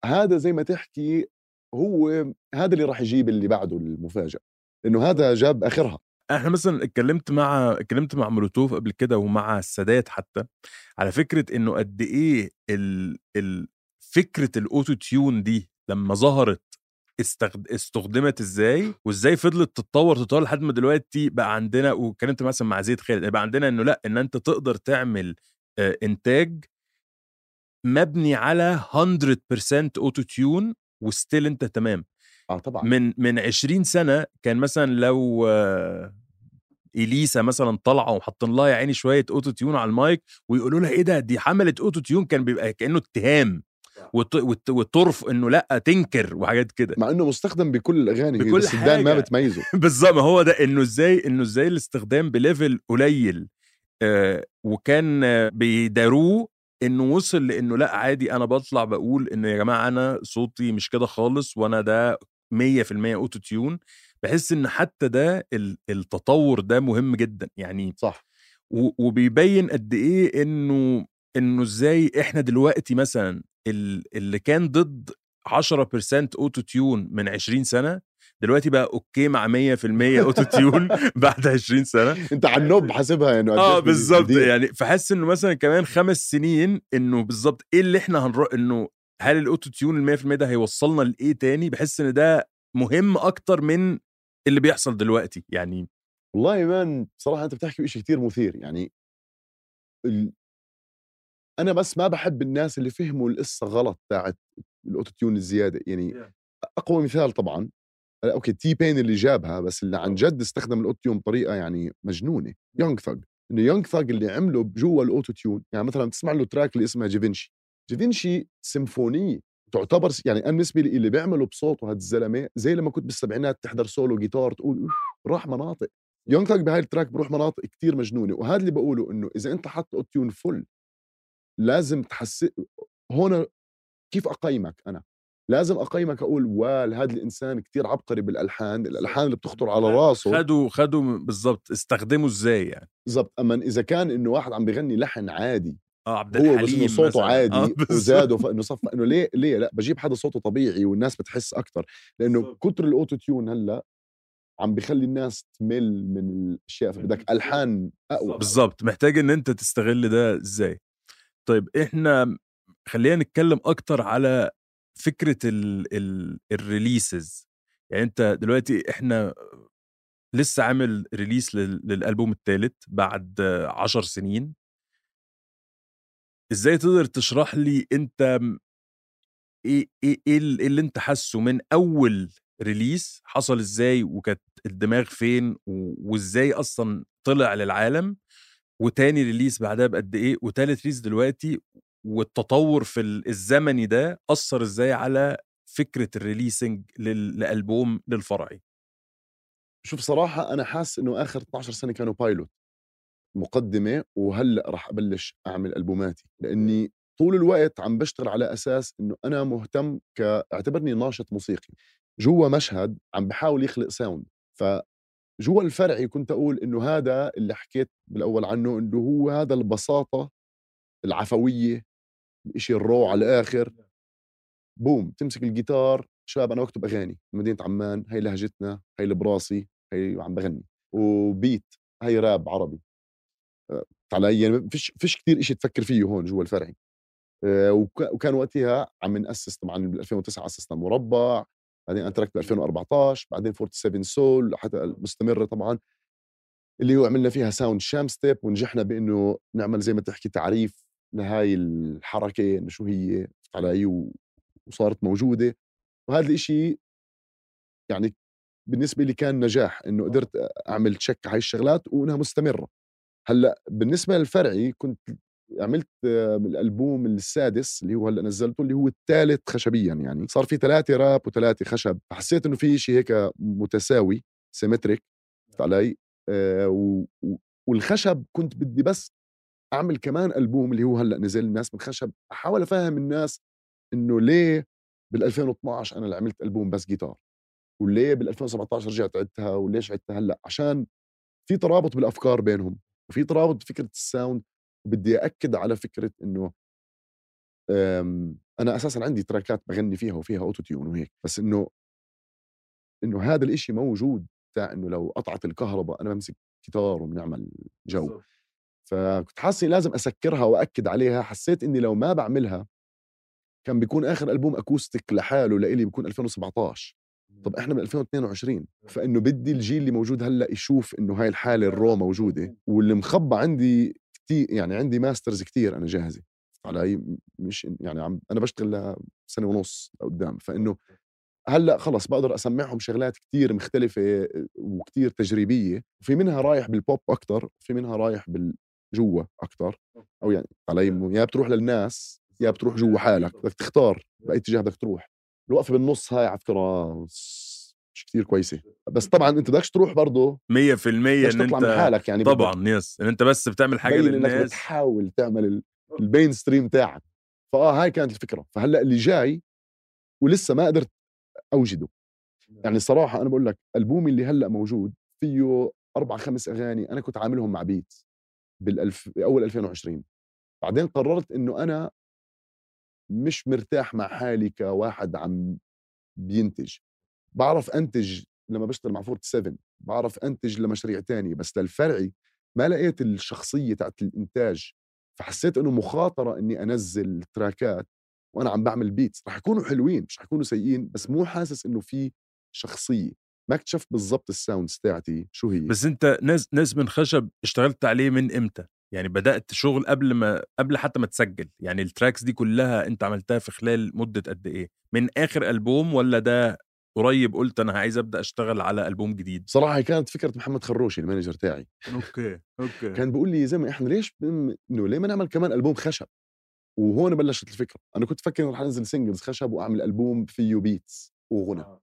[SPEAKER 5] هذا زي ما تحكي هو هذا اللي راح يجيب اللي بعده المفاجأة. لأنه هذا جاب آخرها.
[SPEAKER 4] إحنا مثلا اتكلمت مع اتكلمت مع مولوتوف قبل كده ومع السادات حتى على فكرة إنه قد إيه ال... ال... فكرة ال auto-tune دي لما ظهرت استخد... استخدمت إزاي وإزاي فضلت تتطور تتطور لحد ما دلوقتي بقى عندنا واتكلمت مثلا مع زيد خالد بقى عندنا إنه لأ إن أنت تقدر تعمل إنتاج مبني على 100% auto-tune و still أنت تمام.
[SPEAKER 5] آه طبعا.
[SPEAKER 4] من من 20 سنة كان مثلا لو إليسا مثلا طالعة وحاطين لها يا عيني شوية auto-tune على المايك ويقولوا لها إيه ده؟ دي حملت auto-tune كان بيبقى كأنه اتهام وقرف إنه لأ تنكر وحاجات كده.
[SPEAKER 5] مع إنه مستخدم بكل الأغاني
[SPEAKER 4] بكل
[SPEAKER 5] بس الدان ما
[SPEAKER 4] حاجة.
[SPEAKER 5] بتميزه.
[SPEAKER 4] بالظبط ما هو ده إنه إزاي إنه إزاي الاستخدام ب level قليل آه وكان بيداروه إنه وصل لإنه لأ عادي أنا بطلع بقول ان يا جماعة أنا صوتي مش كده خالص وأنا ده 100% auto-tune بحس إن حتى ده ال- التطور ده مهم جدا. يعني
[SPEAKER 5] صح.
[SPEAKER 4] وبيبين قد إيه إنه إنه إزاي إحنا دلوقتي مثلا ال- اللي كان ضد 10% auto-tune من 20 سنة دلوقتي بقى أوكي مع 100% auto-tune بعد 20 سنة.
[SPEAKER 5] أنت على ال knob حاسبها انه آه
[SPEAKER 4] بالظبط. يعني فحس إنه مثلا كمان خمس سنين إنه بالظبط إيه اللي إحنا هنروح إنه هل ال auto-tune ال 100% ده هيوصلنا لإيه تاني؟ بحس إن ده مهم أكتر من اللي بيحصل دلوقتي يعني.
[SPEAKER 5] والله man بصراحة أنت بتحكي شيء كثير مثير يعني ال... أنا بس ما بحب الناس اللي فهموا القصة غلط تاعت ال auto-tune الزيادة يعني
[SPEAKER 4] Yeah.
[SPEAKER 5] أقوى مثال طبعا أوكي T-Pain اللي جابها بس اللي عن جد استخدم ال auto-tune بطريقة يعني مجنونة Young Thug إنه Young Thug اللي عمله جوا ال auto-tune يعني مثلا بتسمع له track اللي اسمها Givenchy Givenchy سيمفونيه تعتبر يعني أنا بالنسبة لي اللي بيعمله بصوته هذا الزلمة زي لما كنت بالسبعينات تحضر solo guitar تقول "أوف، راح مناطق. Young Thug بهاي ال track بروح مناطق كتير مجنونة. وهذا اللي بقوله إنه إذا أنت حط auto-tune full لازم تحس هون كيف أقيمك أنا؟ لازم أقيمك أقول وال هذا الإنسان كتير عبقري بالألحان الألحان اللي بتخطر على راسه.
[SPEAKER 4] خدوا خدوا بالظبط استخدموا إزاي يعني؟
[SPEAKER 5] بالضبط. اما إذا كان إنه واحد عم بيغني لحن عادي
[SPEAKER 4] آه عبد
[SPEAKER 5] هو بس
[SPEAKER 4] الحليم
[SPEAKER 5] انه صوته
[SPEAKER 4] مثلاً.
[SPEAKER 5] عادي
[SPEAKER 4] آه،.
[SPEAKER 5] وزاده فانه صف إنه ليه ليه لا؟ بجيب حدا صوته طبيعي والناس بتحس أكثر
[SPEAKER 4] لأنه.
[SPEAKER 5] كتر الأوتو تيون هلأ عم بخلي الناس تمل من الأشياء فبدك ألحان أقوى.
[SPEAKER 4] بالظبط. محتاج إن أنت تستغل ده إزاي؟ طيب إحنا خلينا نتكلم أكتر على فكرة ال ال ال releases. يعني أنت دلوقتي إحنا لسه عامل release لل- للألبوم الثالث بعد عشر سنين. إزاي تقدر تشرح لي إيه إيه إيه ال- إيه اللي أنت حاسه من أول release حصل إزاي وكانت الدماغ فين و- وإزاي أصلا طلع للعالم وتاني release بعدها بقد إيه وتالت release دلوقتي والتطور في ال- الزمني ده أثر إزاي على فكرة ال releasing لل- لألبوم للفرعي؟
[SPEAKER 5] شوف صراحة أنا حاسس إنه آخر 12 سنة كانوا pilot مقدمة وهلأ راح أبلش أعمل ألبوماتي. لأني طول الوقت عم بشتغل على أساس إنه أنا مهتم كاعتبرني ناشط موسيقي. جوا مشهد عم بحاول يخلق sound ف جوا الفرعي كنت أقول إنه هذا اللي حكيت بالأول عنه إنه هو هذا البساطة العفوية الشيء ال raw على الآخر. boom تمسك الجيتار شباب أنا بكتب أغاني. مدينة عمان هي لهجتنا هي اللي براسي هي عم بغني. و beat هي راب عربي. آه، علي يعني فيش فيش كثير شيء تفكر فيه هون جوا الفرعي. آه، وكان وقتها عم نأسس طبعا بال 2009 اسسنا مربع بعدين أنا تركت ب 2014 بعدين 47 Soul حتى مستمره طبعا. اللي هو عملنا فيها sound شام step ونجحنا بإنه نعمل زي ما تحكي تعريف لهاي الحركة إنه شو هي علي وصارت موجودة. وهذا الشيء يعني بالنسبة لي كان نجاح إنه قدرت أعمل check على هاي الشغلات وإنها مستمرة. هلأ بالنسبة للفرعي كنت عملت الألبوم السادس اللي هو هلأ نزلته اللي هو الثالث خشبيا يعني. صار في ثلاثة راب وثلاثه خشب. فحسيت إنه في شيء هيك متساوي symmetric علي. آه والخشب كنت بدي بس أعمل كمان ألبوم اللي هو هلأ نزل الناس من خشب أحاول أفهم الناس إنه ليه بال 2012 أنا اللي عملت ألبوم بس جيتار؟ وليه بال 2017 رجعت عدتها؟ وليش عدتها هلأ؟ عشان في ترابط بالأفكار بينهم. وفي ترابط بفكره ال sound وبدي اكد على فكرة إنه أنا أساسا عندي تراكات بغني فيها وفيها auto-tune وهيك بس إنه إنه هذا الإشي موجود تاع إنه لو قطعت الكهرباء أنا بمسك جيتار وبنعمل جو. فكنت حاسس لازم أسكرها واكد عليها حسيت إني لو ما بعملها كان بيكون آخر ألبوم acoustic لحاله لإلي بيكون 2017 طب إحنا من 2022 فإنه بدي الجيل اللي موجود هلأ يشوف إنه هاي الحالة ال raw موجودة واللي مخبى عندي كثير يعني عندي masters كثير أنا جاهزة علي مش يعني عم أنا بشتغل سنه ونص لقدام فإنه هلأ خلص بقدر أسمعهم شغلات كتير مختلفة وكتير تجريبية وفي منها رايح بالبوب أكثر وفي منها رايح بالجوا أكثر أو يعني علي يا بتروح للناس يا بتروح جوا حالك بدك تختار بأي اتجاه بدك تروح. الوقفه بالنص هاي على فكره مش كثير كويسة. بس طبعا أنت بدكش تروح برضه 100%
[SPEAKER 4] إن أنت
[SPEAKER 5] تطلع من حالك يعني
[SPEAKER 4] طبعا يس إن أنت بس بتعمل حاجة للناس
[SPEAKER 5] إنك بتحاول تعمل ال main stream تاعك. فآه هاي كانت الفكرة. فهلأ اللي جاي ولسه ما قدرت أوجده. يعني صراحة أنا بقول لك ألبومي اللي هلأ موجود فيه أربع خمس أغاني أنا كنت عاملهم مع beat بالألف أول 2020 بعدين قررت إنه أنا مش مرتاح مع حالي كواحد عم بينتج. بعرف أنتج لما بشتغل مع forty 7 بعرف أنتج لمشاريع تانية بس للفرعي ما لقيت الشخصية تاعت الإنتاج فحسيت إنه مخاطرة إني أنزل تراكات وأنا عم بعمل beats رح يكونوا حلوين مش رح يكونوا سيئين بس مو حاسس إنه في شخصية. ما اكتشفت بالضبط ال sounds تاعتي شو هي.
[SPEAKER 4] بس أنت ناس ناس من خشب اشتغلت عليه من إمتى؟ يعني بدأت شغل قبل ما قبل حتى ما تسجل يعني ال tracks دي كلها أنت عملتها في خلال مدة قد إيه؟ من آخر ألبوم ولا ده قريب قلت أنا عايز أبدأ أشتغل على ألبوم جديد؟
[SPEAKER 5] صراحة كانت فكرة محمد خروشي ال manager تاعي
[SPEAKER 4] okay okay.
[SPEAKER 5] كان بيقول لي يا زلمه إحنا ليش إنه ليه ما نعمل كمان ألبوم خشب؟ وهون بلشت الفكرة. أنا كنت فكر رح أنزل singles خشب وأعمل ألبوم فيه beats وغنى. آه.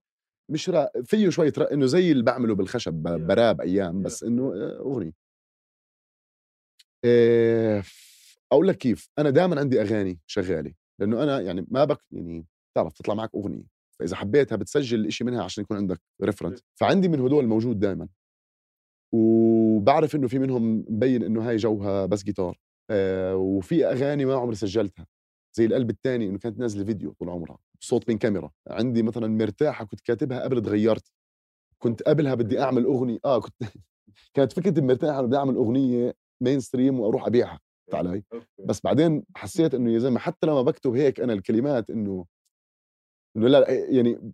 [SPEAKER 5] مش را... فيه شوية را... إنه زي اللي بعمله بالخشب براب أيام بس إنه آه، أغنية. إيه... أقول لك كيف. أنا دائما عندي أغاني شغالة لأنه أنا يعني ما بك يعني تعرف تطلع معك أغنية فإذا حبيتها بتسجل شيء منها عشان يكون عندك reference فعندي من هدول موجود دائما وبعرف إنه في منهم مبين إنه هاي جوها بس جيتار آه وفي أغاني ما عمري سجلتها. زي القلب الثاني إنه كانت نازلة فيديو طول عمرها صوت من كاميرا عندي مثلا مرتاحة كنت كاتبها قبل تغيرت. كنت قبلها بدي أعمل أغنية. آه كنت كانت فكرتي مرتاحة بدي أعمل أغنية مين ستريم وأروح أبيعها علي. بس بعدين حسيت إنه يا زلمة حتى لما بكتب هيك أنا الكلمات إنه إنه لا يعني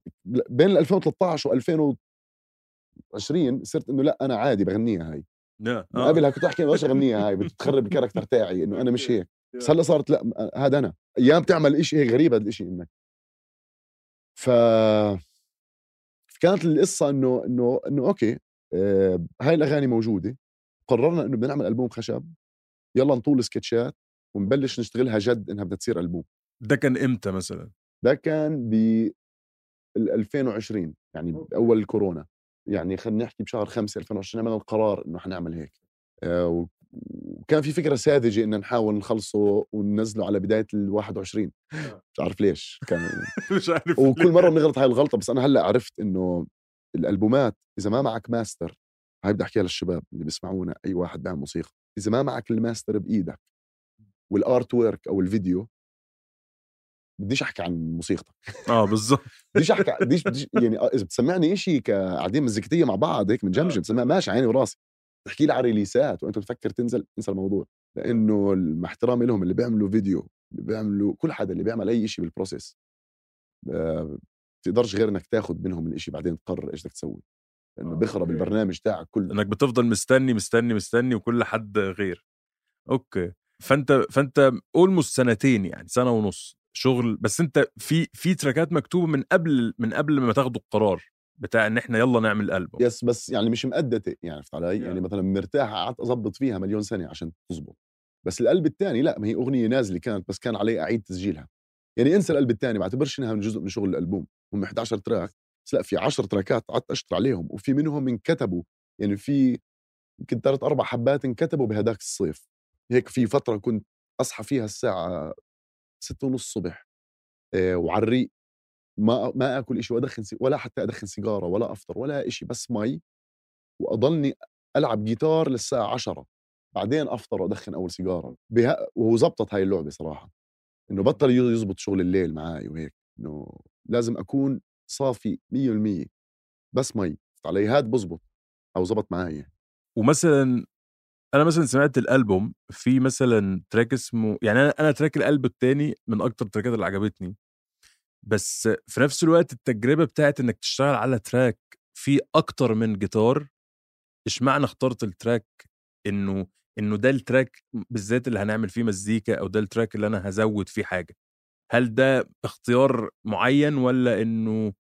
[SPEAKER 5] بين 2013 و 2020 صرت إنه لا أنا عادي بغنيها هاي.
[SPEAKER 4] لا
[SPEAKER 5] آه. قبلها كنت أحكي ما أغنيها هاي بتخرب ال character تاعي إنه أنا مش هيك. بس هلأ صارت لا هذا أنا. أيام تعمل شيء هيك غريب هذا الشيء إنك. ف كانت القصة إنه إنه إنه okay آه هاي الأغاني موجودة. قررنا إنه بدنا نعمل ألبوم خشب يلا نطول سكتشات ونبلش نشتغلها جد إنها بدها تصير ألبوم.
[SPEAKER 4] ده كان إمتى مثلا؟
[SPEAKER 5] ده كان ب 2020 يعني بأول الكورونا يعني خلينا نحكي بشهر 5 2020 عملنا القرار إنه حنعمل هيك. آه وكان في فكرة ساذجة ان نحاول نخلصه وننزله على بداية ال 21 مش عارف ليش. كان
[SPEAKER 4] مش عارف
[SPEAKER 5] وكل. مرة بنغلط هاي الغلطة بس أنا هلأ عرفت إنه الألبومات إذا ما معك ماستر هاي بدي أحكيها للشباب اللي بيسمعونا أي واحد بيعمل موسيقى. إذا ما معك الماستر بإيدك وال artwork أو الفيديو بديش أحكي عن موسيقتك.
[SPEAKER 4] آه بالظبط.
[SPEAKER 5] بديش أحكي بديش, بديش يعني إذا بتسمعني شيء كقاعدين مزيكتية مع بعض هيك منجمجم بتسمع ماشي عيني وراسي. تحكي لي على ريليسات وأنت بتفكر تنزل انسى الموضوع. لأنه مع احترامي لهم اللي بيعملوا فيديو اللي بيعملوا كل حدا اللي بيعمل أي شيء بال process آه، بتقدرش غير إنك تاخذ منهم الشيء بعدين تقرر إيش بدك تسوي. لأنه بيخرب البرنامج تاعك كله.
[SPEAKER 4] إنك بتفضل مستني مستني مستني وكل حد غير. okay. فأنت فأنت almost سنتين يعني سنة ونص شغل. بس أنت في في تراكات مكتوبة من قبل من قبل ما تاخدوا القرار بتاع إن إحنا يلا نعمل ألبوم.
[SPEAKER 5] yes بس يعني مش مقدته يعني عرفت علي؟ يعني مثلا مرتاح قعدت أظبط فيها مليون سنه عشان تزبط بس القلب الثاني لا ما هي أغنية نازلة كانت بس كان علي أعيد تسجيلها. يعني انسى القلب الثاني ما اعتبرش إنها من جزء من شغل الألبوم. هم 11 تراك. بس لأ في 10 تراكات قعدت اشتغل عليهم وفي منهم انكتبوا يعني في يمكن ثلاث أربع حبات انكتبوا بهداك الصيف هيك في فترة كنت أصحى فيها الساعة ستة ونص الصبح آه، وعلى الريق ما ما آكل شيء وادخن. ولا حتى أدخن سيجارة ولا أفطر ولا شيء بس مي وأضلني ألعب جيتار للساعة 10 بعدين أفطر وأدخن أول سيجارة بها... وهو زبطت هاي اللعبة صراحة إنه بطل يزبط شغل الليل معي وهيك إنه لازم أكون صافي 100% بس مي علي هاد بزبط أو زبط معي
[SPEAKER 4] ومثلا أنا مثلا سمعت الألبوم في مثلا track اسمه يعني أنا أنا track القلب التاني من أكتر التراكات اللي عجبتني بس في نفس الوقت التجربة بتاعت إنك تشتغل على track فيه أكتر من جيتار اشمعنى اخترت ال track إنه إنه ده ال track بالذات اللي هنعمل فيه مزيكا أو ده ال track اللي أنا هزود فيه حاجة؟ هل ده اختيار معين ولا إنه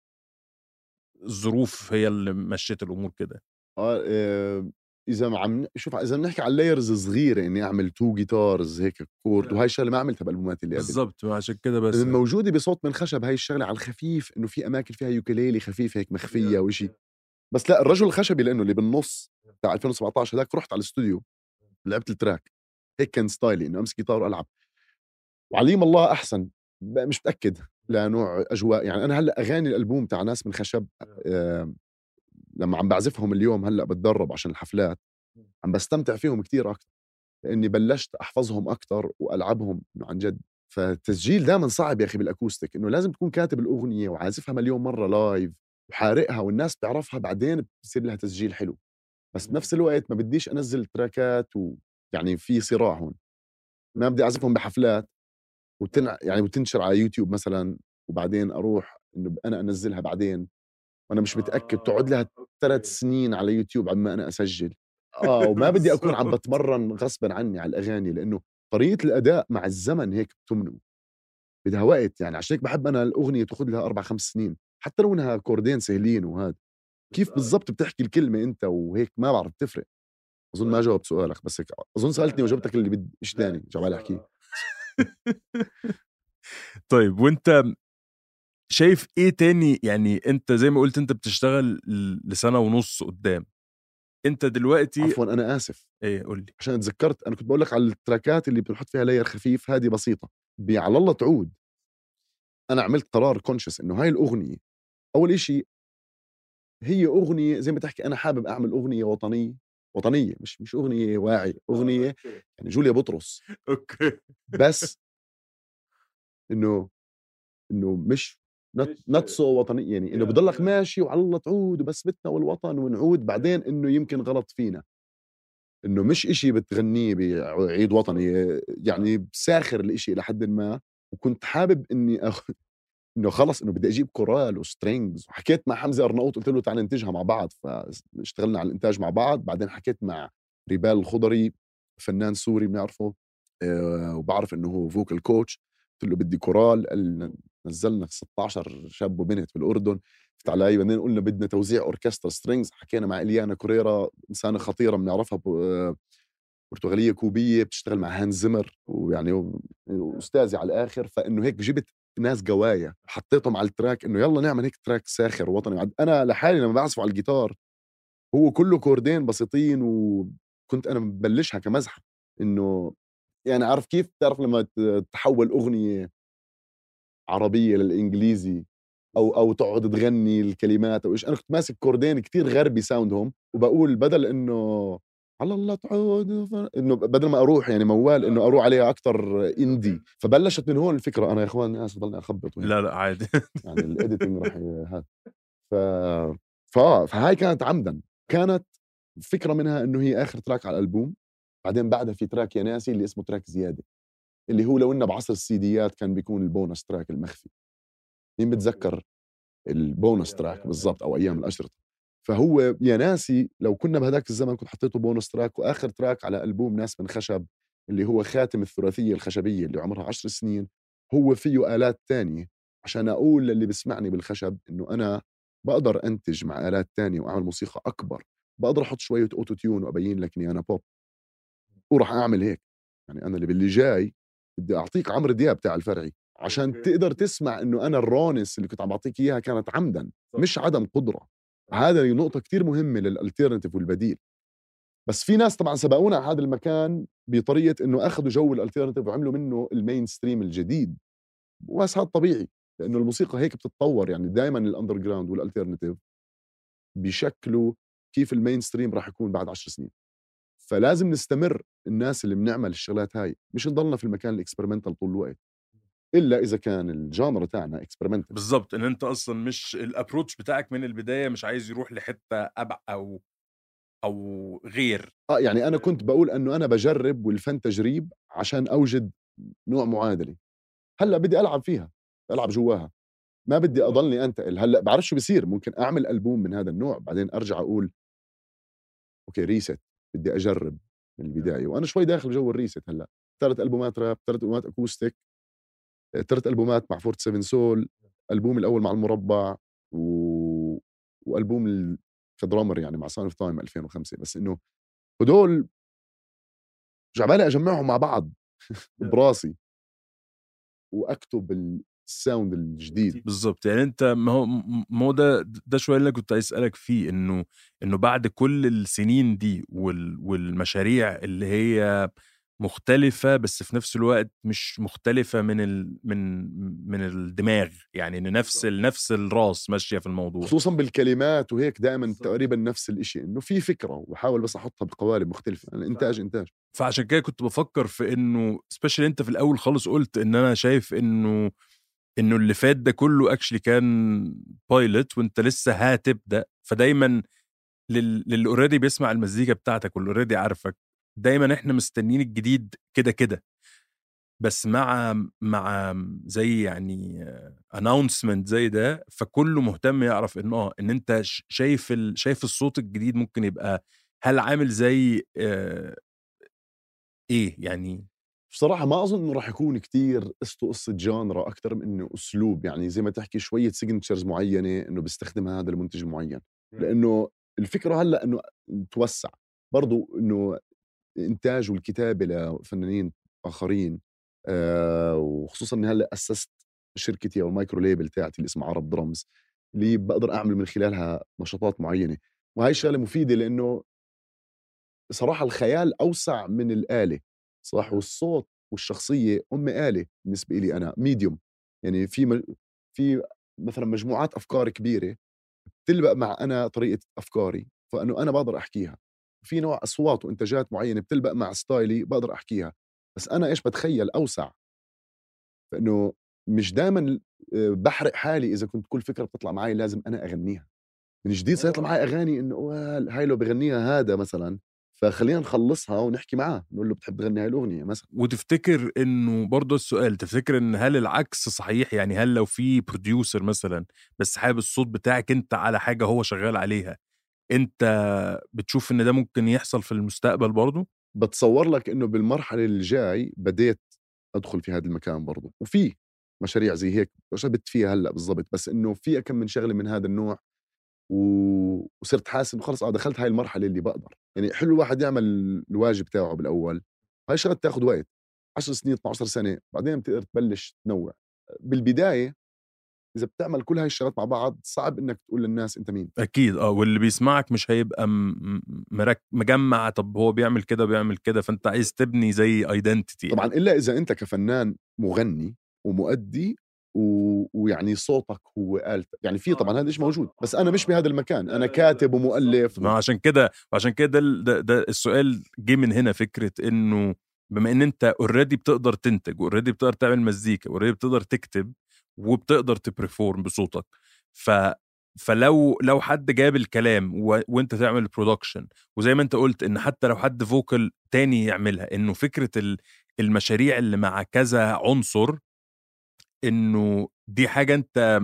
[SPEAKER 4] الظروف هي اللي مشيت الأمور كده.
[SPEAKER 5] آه آه، إذا عم شوف إذا بنحكي على layers صغيرة إني أعمل two guitars هيك chord وهي الشغلة ما عملتها بالألبومات اللي قبل.
[SPEAKER 4] بالظبط عشان كده بس
[SPEAKER 5] موجودة بصوت من خشب هاي الشغلة على الخفيف إنه في أماكن فيها ukulele خفيف هيك مخفية وشي بس لا الرجل الخشبي لأنه اللي بالنص بتاع 2017 هذاك رحت على الاستوديو لعبت ال track. هيك كان ستايلي إنه أمسك جيتار وألعب. وعليم الله أحسن مش متأكد. لنوع أجواء. يعني أنا هلأ أغاني الألبوم تاع ناس من خشب آه. لما عم بعزفهم اليوم هلأ بتدرب عشان الحفلات عم بستمتع فيهم كتير أكثر لأني بلشت أحفظهم أكثر وألعبهم عن جد. فالتسجيل دائما صعب يا أخي بال acoustic إنه لازم تكون كاتب الأغنية وعازفها مليون مرة live وحارقها والناس بتعرفها بعدين بصير لها تسجيل حلو. بس بنفس الوقت ما بديش أنزل تراكات ويعني في صراع هون. ما بدي أعزفهم بحفلات وتنع يعني وتنشر على يوتيوب مثلا وبعدين أروح إنه أنا أنزلها بعدين وأنا مش متأكد تقعد لها ثلاث سنين على يوتيوب عما أنا أسجل. آه وما بدي أكون عم بتمرن غصبا عني على الأغاني لأنه طريقة الأداء مع الزمن هيك بتمنه بدها وقت يعني عشان هيك بحب أنا الأغنية تاخذ لها أربع خمس سنين حتى لو إنها كوردين سهلين وهذا كيف بالضبط. بتحكي الكلمة أنت وهيك ما بعرف بتفرق. أظن ما جاوبت سؤالك بس هيك أظن سألتني وجبتك اللي بدي شيء ثاني جاب علي احكيه
[SPEAKER 4] طيب وأنت شايف إيه تاني؟ يعني أنت زي ما قلت أنت بتشتغل لسنة ونص قدام. أنت دلوقتي
[SPEAKER 5] عفوا أنا آسف.
[SPEAKER 4] إيه قول لي.
[SPEAKER 5] عشان تذكرت أنا كنت بقول لك على التراكات اللي بنحط فيها layer خفيف هذه بسيطة. على الله تعود. أنا عملت قرار conscious إنه هاي الأغنية أول إشي هي أغنية زي ما تحكي أنا حابب أعمل أغنية وطنية. وطنية مش مش أغنية واعي أغنية يعني جوليا بطرس.
[SPEAKER 4] okay.
[SPEAKER 5] بس إنه إنه مش not so وطني يعني إنه بضلك ماشي وعلى الله تعود وبس بتنا والوطن ونعود بعدين إنه يمكن غلط فينا. إنه مش إشي بتغنيه بعيد وطني يعني ساخر الإشي إلى حد ما وكنت حابب إني أخ... إنه خلص إنه بدي أجيب كورال و strings وحكيت مع حمزة ارناؤوط قلت له تعال ننتجها مع بعض. فاشتغلنا على الإنتاج مع بعض. بعدين حكيت مع ريبال الخضري فنان سوري بنعرفه آه، وبعرف إنه هو vocal coach قلت له بدي كورال. قال نزلنا 16 شاب وبنت بالأردن. فت علي بعدين قلنا بدنا توزيع أوركسترا strings حكينا مع إليانا كوريرا إنسانة خطيرة بنعرفها ب- برتغالية كوبية بتشتغل مع هانز زمر ويعني أستاذي على الآخر. فإنه هيك جبت ناس قوايا حطيتهم على ال track إنه يلا نعمل هيك track ساخر وطني أنا لحالي لما بعزف على الجيتار هو كله كوردين بسيطين و كنت أنا مبلشها كمزحة إنه يعني عارف كيف؟ بتعرف لما تحول أغنية عربية للإنجليزي أو أو تقعد تغني الكلمات أو إيش أنا كنت ماسك كوردين كتير غربي ساوندهم وبقول بدل إنه على الله تعود. إنه بدل ما أروح يعني موال إنه أروح عليها أكثر indie. فبلشت من هون الفكرة. أنا يا إخوان اسف ضلني أخبط.
[SPEAKER 4] لا لا عادي.
[SPEAKER 5] يعني ال editing راح ي- هذا ف ف فهاي كانت عمدا. كانت فكرة منها إنه هي آخر track على الألبوم. بعدين بعدها في track يا ناسي اللي اسمه track زيادة. اللي هو لو إنه بعصر السيديات كان بيكون ال bonus track المخفي. مين بتذكر ال bonus track بالضبط أو أيام الأشرطة؟ فهو يا ناسي لو كنا بهداك الزمن كنت حطيته bonus track وآخر track على ألبوم ناس من خشب اللي هو خاتم الثلاثية الخشبية اللي عمرها عشر سنين هو فيه آلات تانية عشان أقول للي بيسمعني بالخشب إنه أنا بقدر أنتج مع آلات تانية وأعمل موسيقى أكبر بقدر أحط شوية auto-tune وأبين لك إني أنا بوب وراح أعمل هيك. يعني أنا اللي باللي جاي بدي أعطيك عمرو دياب تاع الفرعي عشان تقدر تسمع إنه أنا ال rawness اللي كنت عم بعطيك إياها كانت عمدا مش عدم قدرة. هذا نقطة كتير مهمة لل alternative والبديل. بس في ناس طبعا سبقونا على هذا المكان بطريقة إنه أخذوا جو ال alternative وعملوا منه ال mainstream الجديد. بس هذا طبيعي لأنه الموسيقى هيك بتتطور يعني دائما ال underground وال alternative بيشكلوا كيف ال mainstream راح يكون بعد عشر سنين. فلازم نستمر الناس اللي بنعمل الشغلات هاي مش نضلنا في المكان ال experimental طول الوقت. إلا إذا كان ال genre تاعنا experimental
[SPEAKER 4] بالظبط إن أنت أصلا مش ال approach بتاعك من البداية مش عايز يروح لحتة ابع أو أو غير.
[SPEAKER 5] آه يعني أنا كنت بقول إنه أنا بجرب والفن تجريب عشان أوجد نوع معادلة. هلأ بدي ألعب فيها ألعب جواها. ما بدي أضلني أنتقل. هلأ بعرف شو بصير ممكن أعمل ألبوم من هذا النوع بعدين أرجع أقول okay reset بدي أجرب من البداية. وأنا شوي داخل جو ال reset هلأ. ثلاث ألبومات راب ثلاث ألبومات acoustic ثلاث ألبومات مع 47 Soul ألبوم الأول مع المربع و... وألبوم ال... ك drummer يعني مع Sign of Thyme 2005 بس إنه هدول جعبالي أجمعهم مع بعض براسي. وأكتب ال sound الجديد.
[SPEAKER 4] بالظبط يعني أنت ما هو ما هو ده ده شوية اللي كنت عايز أسألك فيه إنه إنه بعد كل السنين دي وال والمشاريع اللي هي مختلفة بس في نفس الوقت مش مختلفة من ال من من الدماغ يعني إن نفس ال نفس الراس ماشية في الموضوع.
[SPEAKER 5] خصوصا بالكلمات وهيك دائما تقريبا نفس الإشي إنه في فكرة وحاول بس أحطها بقوالب مختلفة يعني الانتاج إنتاج
[SPEAKER 4] فعشان كده كنت بفكر في إنه special أنت في الأول خالص قلت إن أنا شايف إنه إنه اللي فات ده كله actually كان pilot وأنت لسه هتبدأ فدايما لل- للي already بيسمع المزيكا بتاعتك واللي already عارفك دايما إحنا مستنيين الجديد كده كده. بس مع مع زي يعني announcement زي ده فكله مهتم يعرف إن آه إن أنت شايف ال... شايف الصوت الجديد ممكن يبقى هل عامل زي آه إيه يعني؟
[SPEAKER 5] بصراحة ما أظن إنه راح يكون كتير قصته قصة genre أكثر من إنه أسلوب. يعني زي ما تحكي شوية signatures معينة إنه بيستخدمها هذا المنتج المعين. لأنه الفكرة هلأ إنه توسع. برضو إنه إنتاج والكتابة لفنانين آخرين آه وخصوصا إني هلأ أسست شركتي أو ال micro label تاعتي اللي اسمها Arab Drumz اللي بقدر أعمل من خلالها نشاطات معينة. وهي الشغلة مفيدة لأنه صراحة الخيال أوسع من الآلة صح؟ والصوت والشخصية هم آلة بالنسبة لي أنا medium يعني في م... في مثلا مجموعات أفكار كبيرة بتلبق مع أنا طريقة أفكاري فإنه أنا بقدر أحكيها. في نوع أصوات وإنتاجات معينة بتلبق مع ستايلي بقدر أحكيها بس أنا إيش بتخيل أوسع؟ فإنه مش دائما بحرق حالي إذا كنت كل فكرة بتطلع معي لازم أنا أغنيها. من جديد سيطلع معي أغاني إنه "وال، هاي لو بغنيها هذا مثلا فخلينا نخلصها ونحكي معاه نقول له بتحب تغني هاي الأغنية مثلا.
[SPEAKER 4] وتفتكر إنه برضه السؤال تفتكر إن هل العكس صحيح؟ يعني هل لو في بروديوسر مثلا بس حابب الصوت بتاعك أنت على حاجة هو شغال عليها أنت بتشوف إن ده ممكن يحصل في المستقبل برضه؟
[SPEAKER 5] بتصور لك إنه بالمرحلة اللي جاي بديت أدخل في هذا المكان برضه وفي مشاريع زي هيك شبت فيها هلأ بالضبط بس إنه في كم من شغلة من هذا النوع و... وصرت حاسس إنه خلص آه دخلت هاي المرحلة اللي بقدر. يعني حلو الواحد يعمل الواجب تاعه بالأول. هاي شغله تاخذ وقت 10 سنين 12 سنة بعدين بتقدر تبلش تنوع. بالبداية إذا بتعمل كل هاي الشغلات مع بعض صعب إنك تقول للناس أنت مين.
[SPEAKER 4] أكيد آه واللي بيسمعك مش هيبقى مرك مجمع طب هو بيعمل كده بيعمل كده فأنت عايز تبني زي ايدنتيتي
[SPEAKER 5] طبعا إلا إذا أنت كفنان مغني ومؤدي و... ويعني صوتك هو آلة يعني في طبعا هذا الشيء موجود بس أنا مش بهذا المكان أنا كاتب ومؤلف
[SPEAKER 4] ما عشان كده وعشان كده ده, ده السؤال جه من هنا فكرة إنه بما إن أنت already بتقدر تنتج already بتقدر تعمل مزيكا already بتقدر تكتب وبتقدر ت perform بصوتك. ف فلو لو حد جاب الكلام و... وانت تعمل ال production وزي ما انت قلت إن حتى لو حد vocal تاني يعملها إنه فكرة ال- المشاريع اللي مع كذا عنصر إنه دي حاجة أنت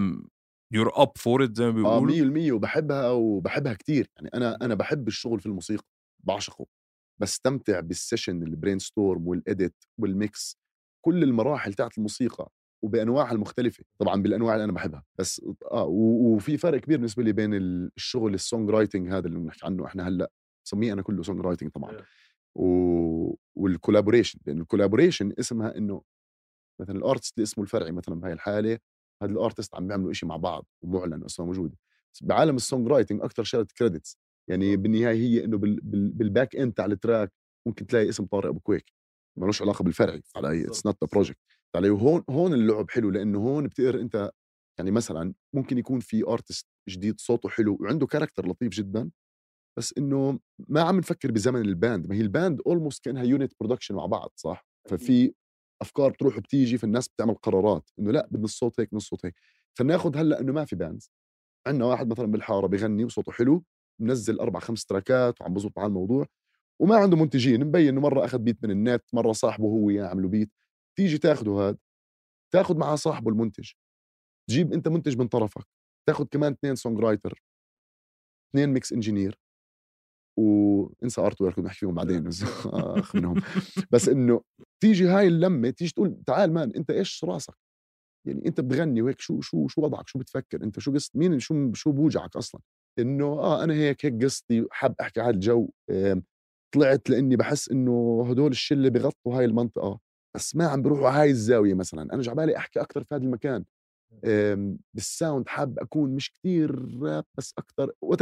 [SPEAKER 4] you're up for it زي ما
[SPEAKER 5] آه
[SPEAKER 4] بيقولوا.
[SPEAKER 5] 100% وبحبها وبحبها كتير. يعني أنا أنا بحب الشغل في الموسيقى بعشقه. بستمتع بال session ال brainstorm وال edit وال mix كل المراحل تاعت الموسيقى. وبأنواعها المختلفة. طبعا بالأنواع اللي أنا بحبها. بس آه وفي فرق كبير بالنسبة لي بين الشغل ال songwriting هذا اللي بنحكي عنه إحنا هلأ بسميه أنا كله songwriting طبعا. و... وال collaboration لأن ال collaboration اسمها إنه مثلا ال artist اللي اسمه الفرعي مثلا بهاي الحالة هذا ال artist عم بيعملوا شيء مع بعض ومعلن اسمه موجودة. بعالم ال songwriting أكثر شغلة credits يعني بالنهاية هي إنه بال... بال... بال back end تاع ال track ممكن تلاقي اسم طارق أبو كويك. ملوش علاقة بالفرعي علي it's not project علي وهون هون اللعب حلو لأنه هون بتقدر أنت يعني مثلا ممكن يكون في artist جديد صوته حلو وعنده character لطيف جدا بس إنه ما عم نفكر بزمن ال band. ما هي ال band almost كأنها unit production مع بعض صح؟ ففي أفكار بتروح وبتيجي فالناس بتعمل قرارات إنه لأ بدنا الصوت هيك بدنا الصوت هيك. خلينا ناخذ هلأ إنه ما في bands عندنا واحد مثلا بالحارة بغني وصوته حلو منزل أربع خمس تراكات وعم بزبط مع الموضوع وما عنده منتجين. مبين إنه مرة أخذ beat من النت مرة صاحبه هو اياه عملوا beat تيجي تاخده هذا تاخذ معاه صاحبه المنتج تجيب أنت منتج من طرفك تاخذ كمان اثنين songwriter اثنين mix engineer وانسى artwork نحكي فيهم بعدين بس اخ منهم. بس إنه تيجي هاي اللمة تيجي تقول تعال man أنت إيش راسك؟ يعني أنت بتغني وهيك شو شو شو وضعك؟ شو بتفكر؟ أنت شو قصة مين شو شو بوجعك أصلا؟ إنه آه أنا هيك هيك قصتي حاب أحكي على الجو طلعت لأني بحس إنه هدول الشلة بغطوا هاي المنطقة. بس ما عم بروحوا هاي الزاوية مثلا. أنا جعبالي أحكي أكثر في هذا المكان. آم، بال sound حاب أكون مش كتير راب بس أكثر what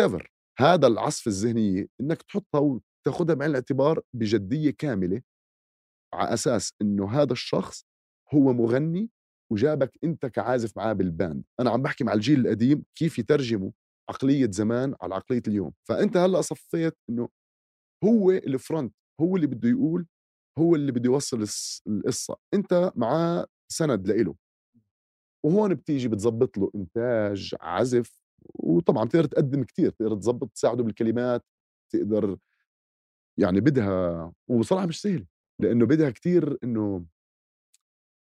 [SPEAKER 5] هذا العصف الذهني إنك تحطها وتاخذها بعين الاعتبار بجدية كاملة على أساس إنه هذا الشخص هو مغني وجابك أنت كعازف معاه بال band أنا عم بحكي مع الجيل القديم كيف يترجموا عقلية زمان على عقلية اليوم. فأنت هلأ صفيت إنه هو ال front هو اللي بده يقول هو اللي بده يوصل القصة. أنت معاه سند لإله. وهون بتيجي بتزبط له إنتاج عزف وطبعا بتقدر تقدم كتير. تقدر تزبط تساعده بالكلمات تقدر يعني بدها وبصراحه مش سهله لأنه بدها كتير إنه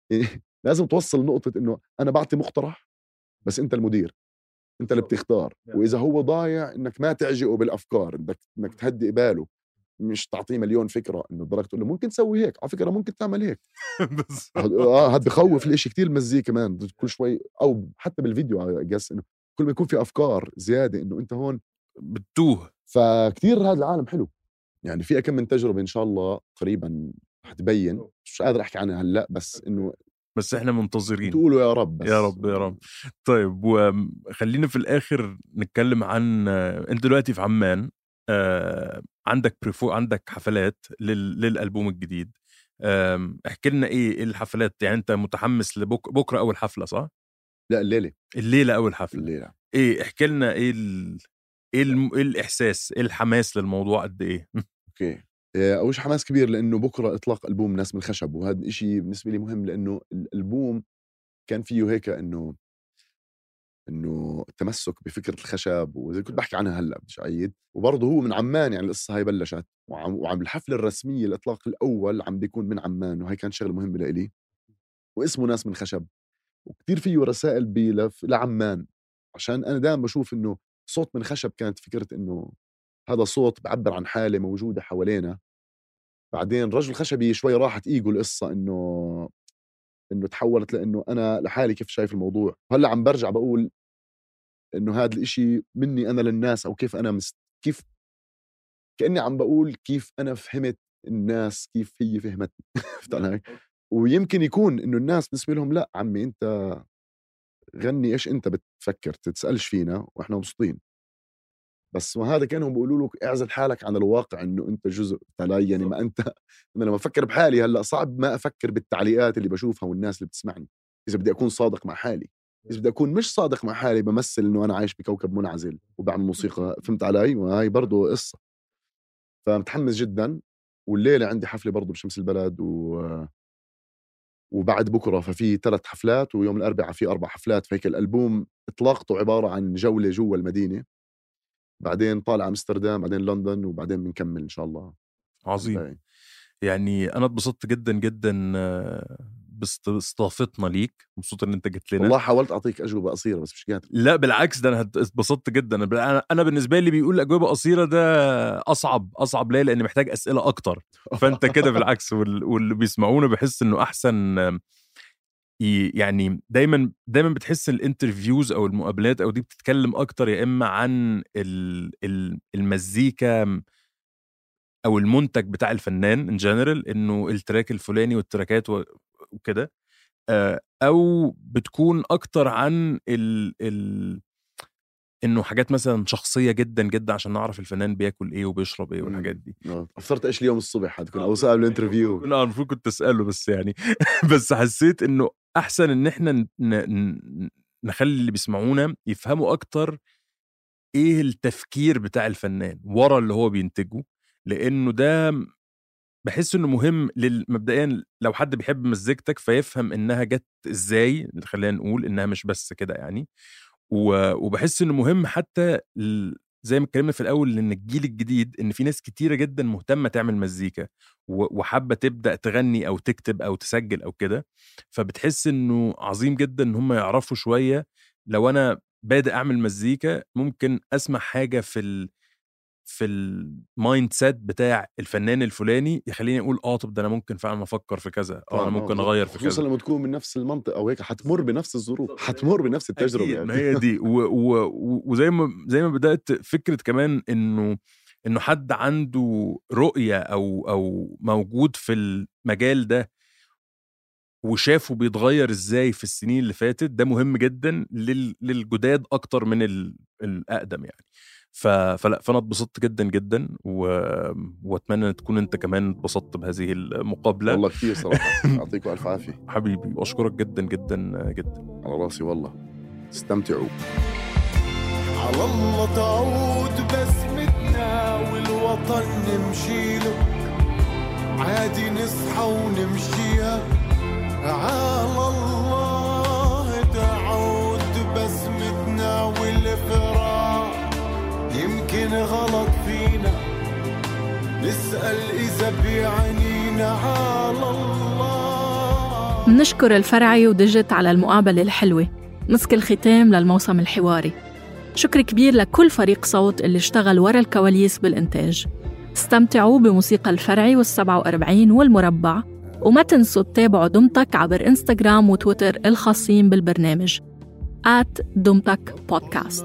[SPEAKER 5] يعني لازم توصل نقطة إنه أنا بعطي مقترح بس أنت المدير. أنت اللي بتختار. وإذا هو ضايع إنك ما تعجقه بالأفكار بدك إنك تهدئ باله. مش تعطيه مليون فكرة إنه بدك تقول له ممكن تسوي هيك على فكرة ممكن تعمل هيك.
[SPEAKER 4] آه
[SPEAKER 5] هاد بخوف الإشي كتير المزيكا كمان كل شوي أو حتى بالفيديو قس إنه كل ما يكون في أفكار زيادة إنه أنت هون
[SPEAKER 4] بتوه
[SPEAKER 5] فكتير هذا العالم حلو. يعني في كم من تجربة إن شاء الله قريبا حتبين مش قادر أحكي عنها هلأ بس إنه
[SPEAKER 4] بس إحنا منتظرين.
[SPEAKER 5] تقولوا يا رب بس.
[SPEAKER 4] يا رب يا رب. طيب وخلينا في الآخر نتكلم عن أنت دلوقتي في عمان آه، عندك بريفو عندك حفلات لل... للألبوم الجديد. آم، احكي لنا إيه إيه الحفلات؟ يعني أنت متحمس لبكره بكرة أول حفلة صح؟
[SPEAKER 5] لا الليلة.
[SPEAKER 4] الليلة أول حفلة.
[SPEAKER 5] الليلة.
[SPEAKER 4] إيه احكي لنا إيه ال... إيه, الم... إيه الإحساس إيه الحماس للموضوع قد إيه؟
[SPEAKER 5] أوكي. آه، اول شيء حماس كبير لأنه بكرة إطلاق ألبوم ناس من خشب وهذا الشيء بالنسبة لي مهم لأنه الألبوم كان فيه هيك إنه إنه التمسك بفكرة الخشب وزي كنت بحكي عنها هلأ بديش اعيد وبرضه هو من عمان يعني القصة هاي بلشت. وعم, وعم الحفلة الرسمية الإطلاق الأول عم بيكون من عمان وهي كانت شغلة مهمة لإلي. واسمه ناس من خشب. وكتير فيه رسائل بلف لعمان. عشان أنا دائما بشوف إنه صوت من خشب كانت فكرة إنه هذا صوت بعبر عن حالة موجودة حوالينا. بعدين رجل خشبي شوي راحت إيجو القصة إنه إنه تحولت لإنه أنا لحالي كيف شايف الموضوع. هلا عم برجع بقول إنه هذا الإشي مني أنا للناس أو كيف أنا مست... كيف كأني عم بقول كيف أنا فهمت الناس كيف هي فهمتني. فهمت علي؟ ويمكن يكون إنه الناس بالنسبة لهم لأ عمي أنت غني إيش أنت بتفكر تتسألش فينا وإحنا مبسوطين. بس وهذا كأنهم بيقولوا لك اعزل حالك عن الواقع إنه أنت جزء تلاي يعني ما أنت أنا لما أفكر بحالي هلأ صعب ما أفكر بالتعليقات اللي بشوفها والناس اللي بتسمعني إذا بدي أكون صادق مع حالي. إذا بدي أكون مش صادق مع حالي بمثل إنه أنا عايش بكوكب منعزل وبعمل موسيقى فهمت علي؟ وهي برضه قصة. فمتحمس جدا والليلة عندي حفلة برضه بشمس البلد و وبعد بكرة ففي ثلاث حفلات ويوم الأربعاء في أربع حفلات فهيك الألبوم اطلاقته عبارة عن جولة جوا المدينة. بعدين طالع أمستردام بعدين لندن وبعدين بنكمل إن شاء الله.
[SPEAKER 4] عظيم. يعني أنا اتبسطت جدا جدا باستضافتنا ليك. مبسوط إن أنت جيت لنا.
[SPEAKER 5] والله حاولت أعطيك أجوبة قصيرة بس مش قادر.
[SPEAKER 4] لا بالعكس ده أنا اتبسطت جدا. أنا أنا بالنسبة لي بيقول اجوبه قصيرة ده أصعب أصعب ليه لأن محتاج أسئلة أكتر. فأنت كده بالعكس واللي بيسمعونا بحس إنه أحسن يعني دايما دايما بتحس ال interviews أو المقابلات أو دي بتتكلم أكتر يا إما عن المزيكا أو المنتج بتاع الفنان in general إنه ال track الفلاني والتراكات وكده أو بتكون أكتر عن ال ال إنه حاجات مثلا شخصية جدا جدا عشان نعرف الفنان بياكل إيه وبيشرب إيه والحاجات دي.
[SPEAKER 5] أفطرت إيش اليوم الصبح هتكون أو سؤال ال interview
[SPEAKER 4] لا المفروض كنت أسأله بس يعني بس حسيت إنه أحسن إن إحنا نخلي اللي بيسمعونا يفهموا أكتر إيه التفكير بتاع الفنان ورا اللي هو بينتجه لأنه ده بحس إنه مهم مبدئيا لو حد بيحب مزيكتك فيفهم إنها جت إزاي خلينا نقول إنها مش بس كده يعني وبحس إنه مهم حتى زي ما اتكلمنا في الأول إن الجيل الجديد إن في ناس كتيرة جدا مهتمة تعمل مزيكا وحابة تبدأ تغني أو تكتب أو تسجل أو كده فبتحس إنه عظيم جدا إن هم يعرفوا شوية لو أنا بادئ أعمل مزيكا ممكن أسمع حاجة في في ال mindset بتاع الفنان الفلاني يخليني أقول آه طب ده أنا ممكن فعلا أفكر في كذا آه أنا ممكن أغير في كذا.
[SPEAKER 5] خصوصا لما تكون من نفس المنطقة أو هيك حتمر بنفس الظروف حتمر بنفس التجربة
[SPEAKER 4] يعني ما هي دي. و و وزي ما زي ما بدأت فكرة كمان إنه إنه حد عنده رؤية أو أو موجود في المجال ده وشافه بيتغير إزاي في السنين اللي فاتت ده مهم جدا للجداد أكتر من الأقدم يعني. فلا فأنا اتبسطت جدا جدا و... وأتمنى إن تكون أنت كمان اتبسطت بهذه المقابلة.
[SPEAKER 5] والله كثير صراحة. يعطيكم ألف عافية.
[SPEAKER 4] حبيبي واشكرك جدا جدا جدا.
[SPEAKER 5] على رأسي والله. استمتعوا.
[SPEAKER 3] على الله تعود بسمتنا والوطن نمشي له. عادي نصحى ونمشيها. على الله يمكن غلط فينا. نسأل إذا بيعنينا على الله.
[SPEAKER 2] منشكر الفرعي ودجت على المقابلة الحلوة. مسك الختام للموسم الحواري. شكر كبير لكل فريق صوت اللي اشتغل ورا الكواليس بالإنتاج. استمتعوا بموسيقى الفرعي والسبعة وأربعين والمربع. وما تنسوا تتابعوا دمتك عبر إنستغرام وتويتر الخاصين بالبرنامج. at دمتك بودكاست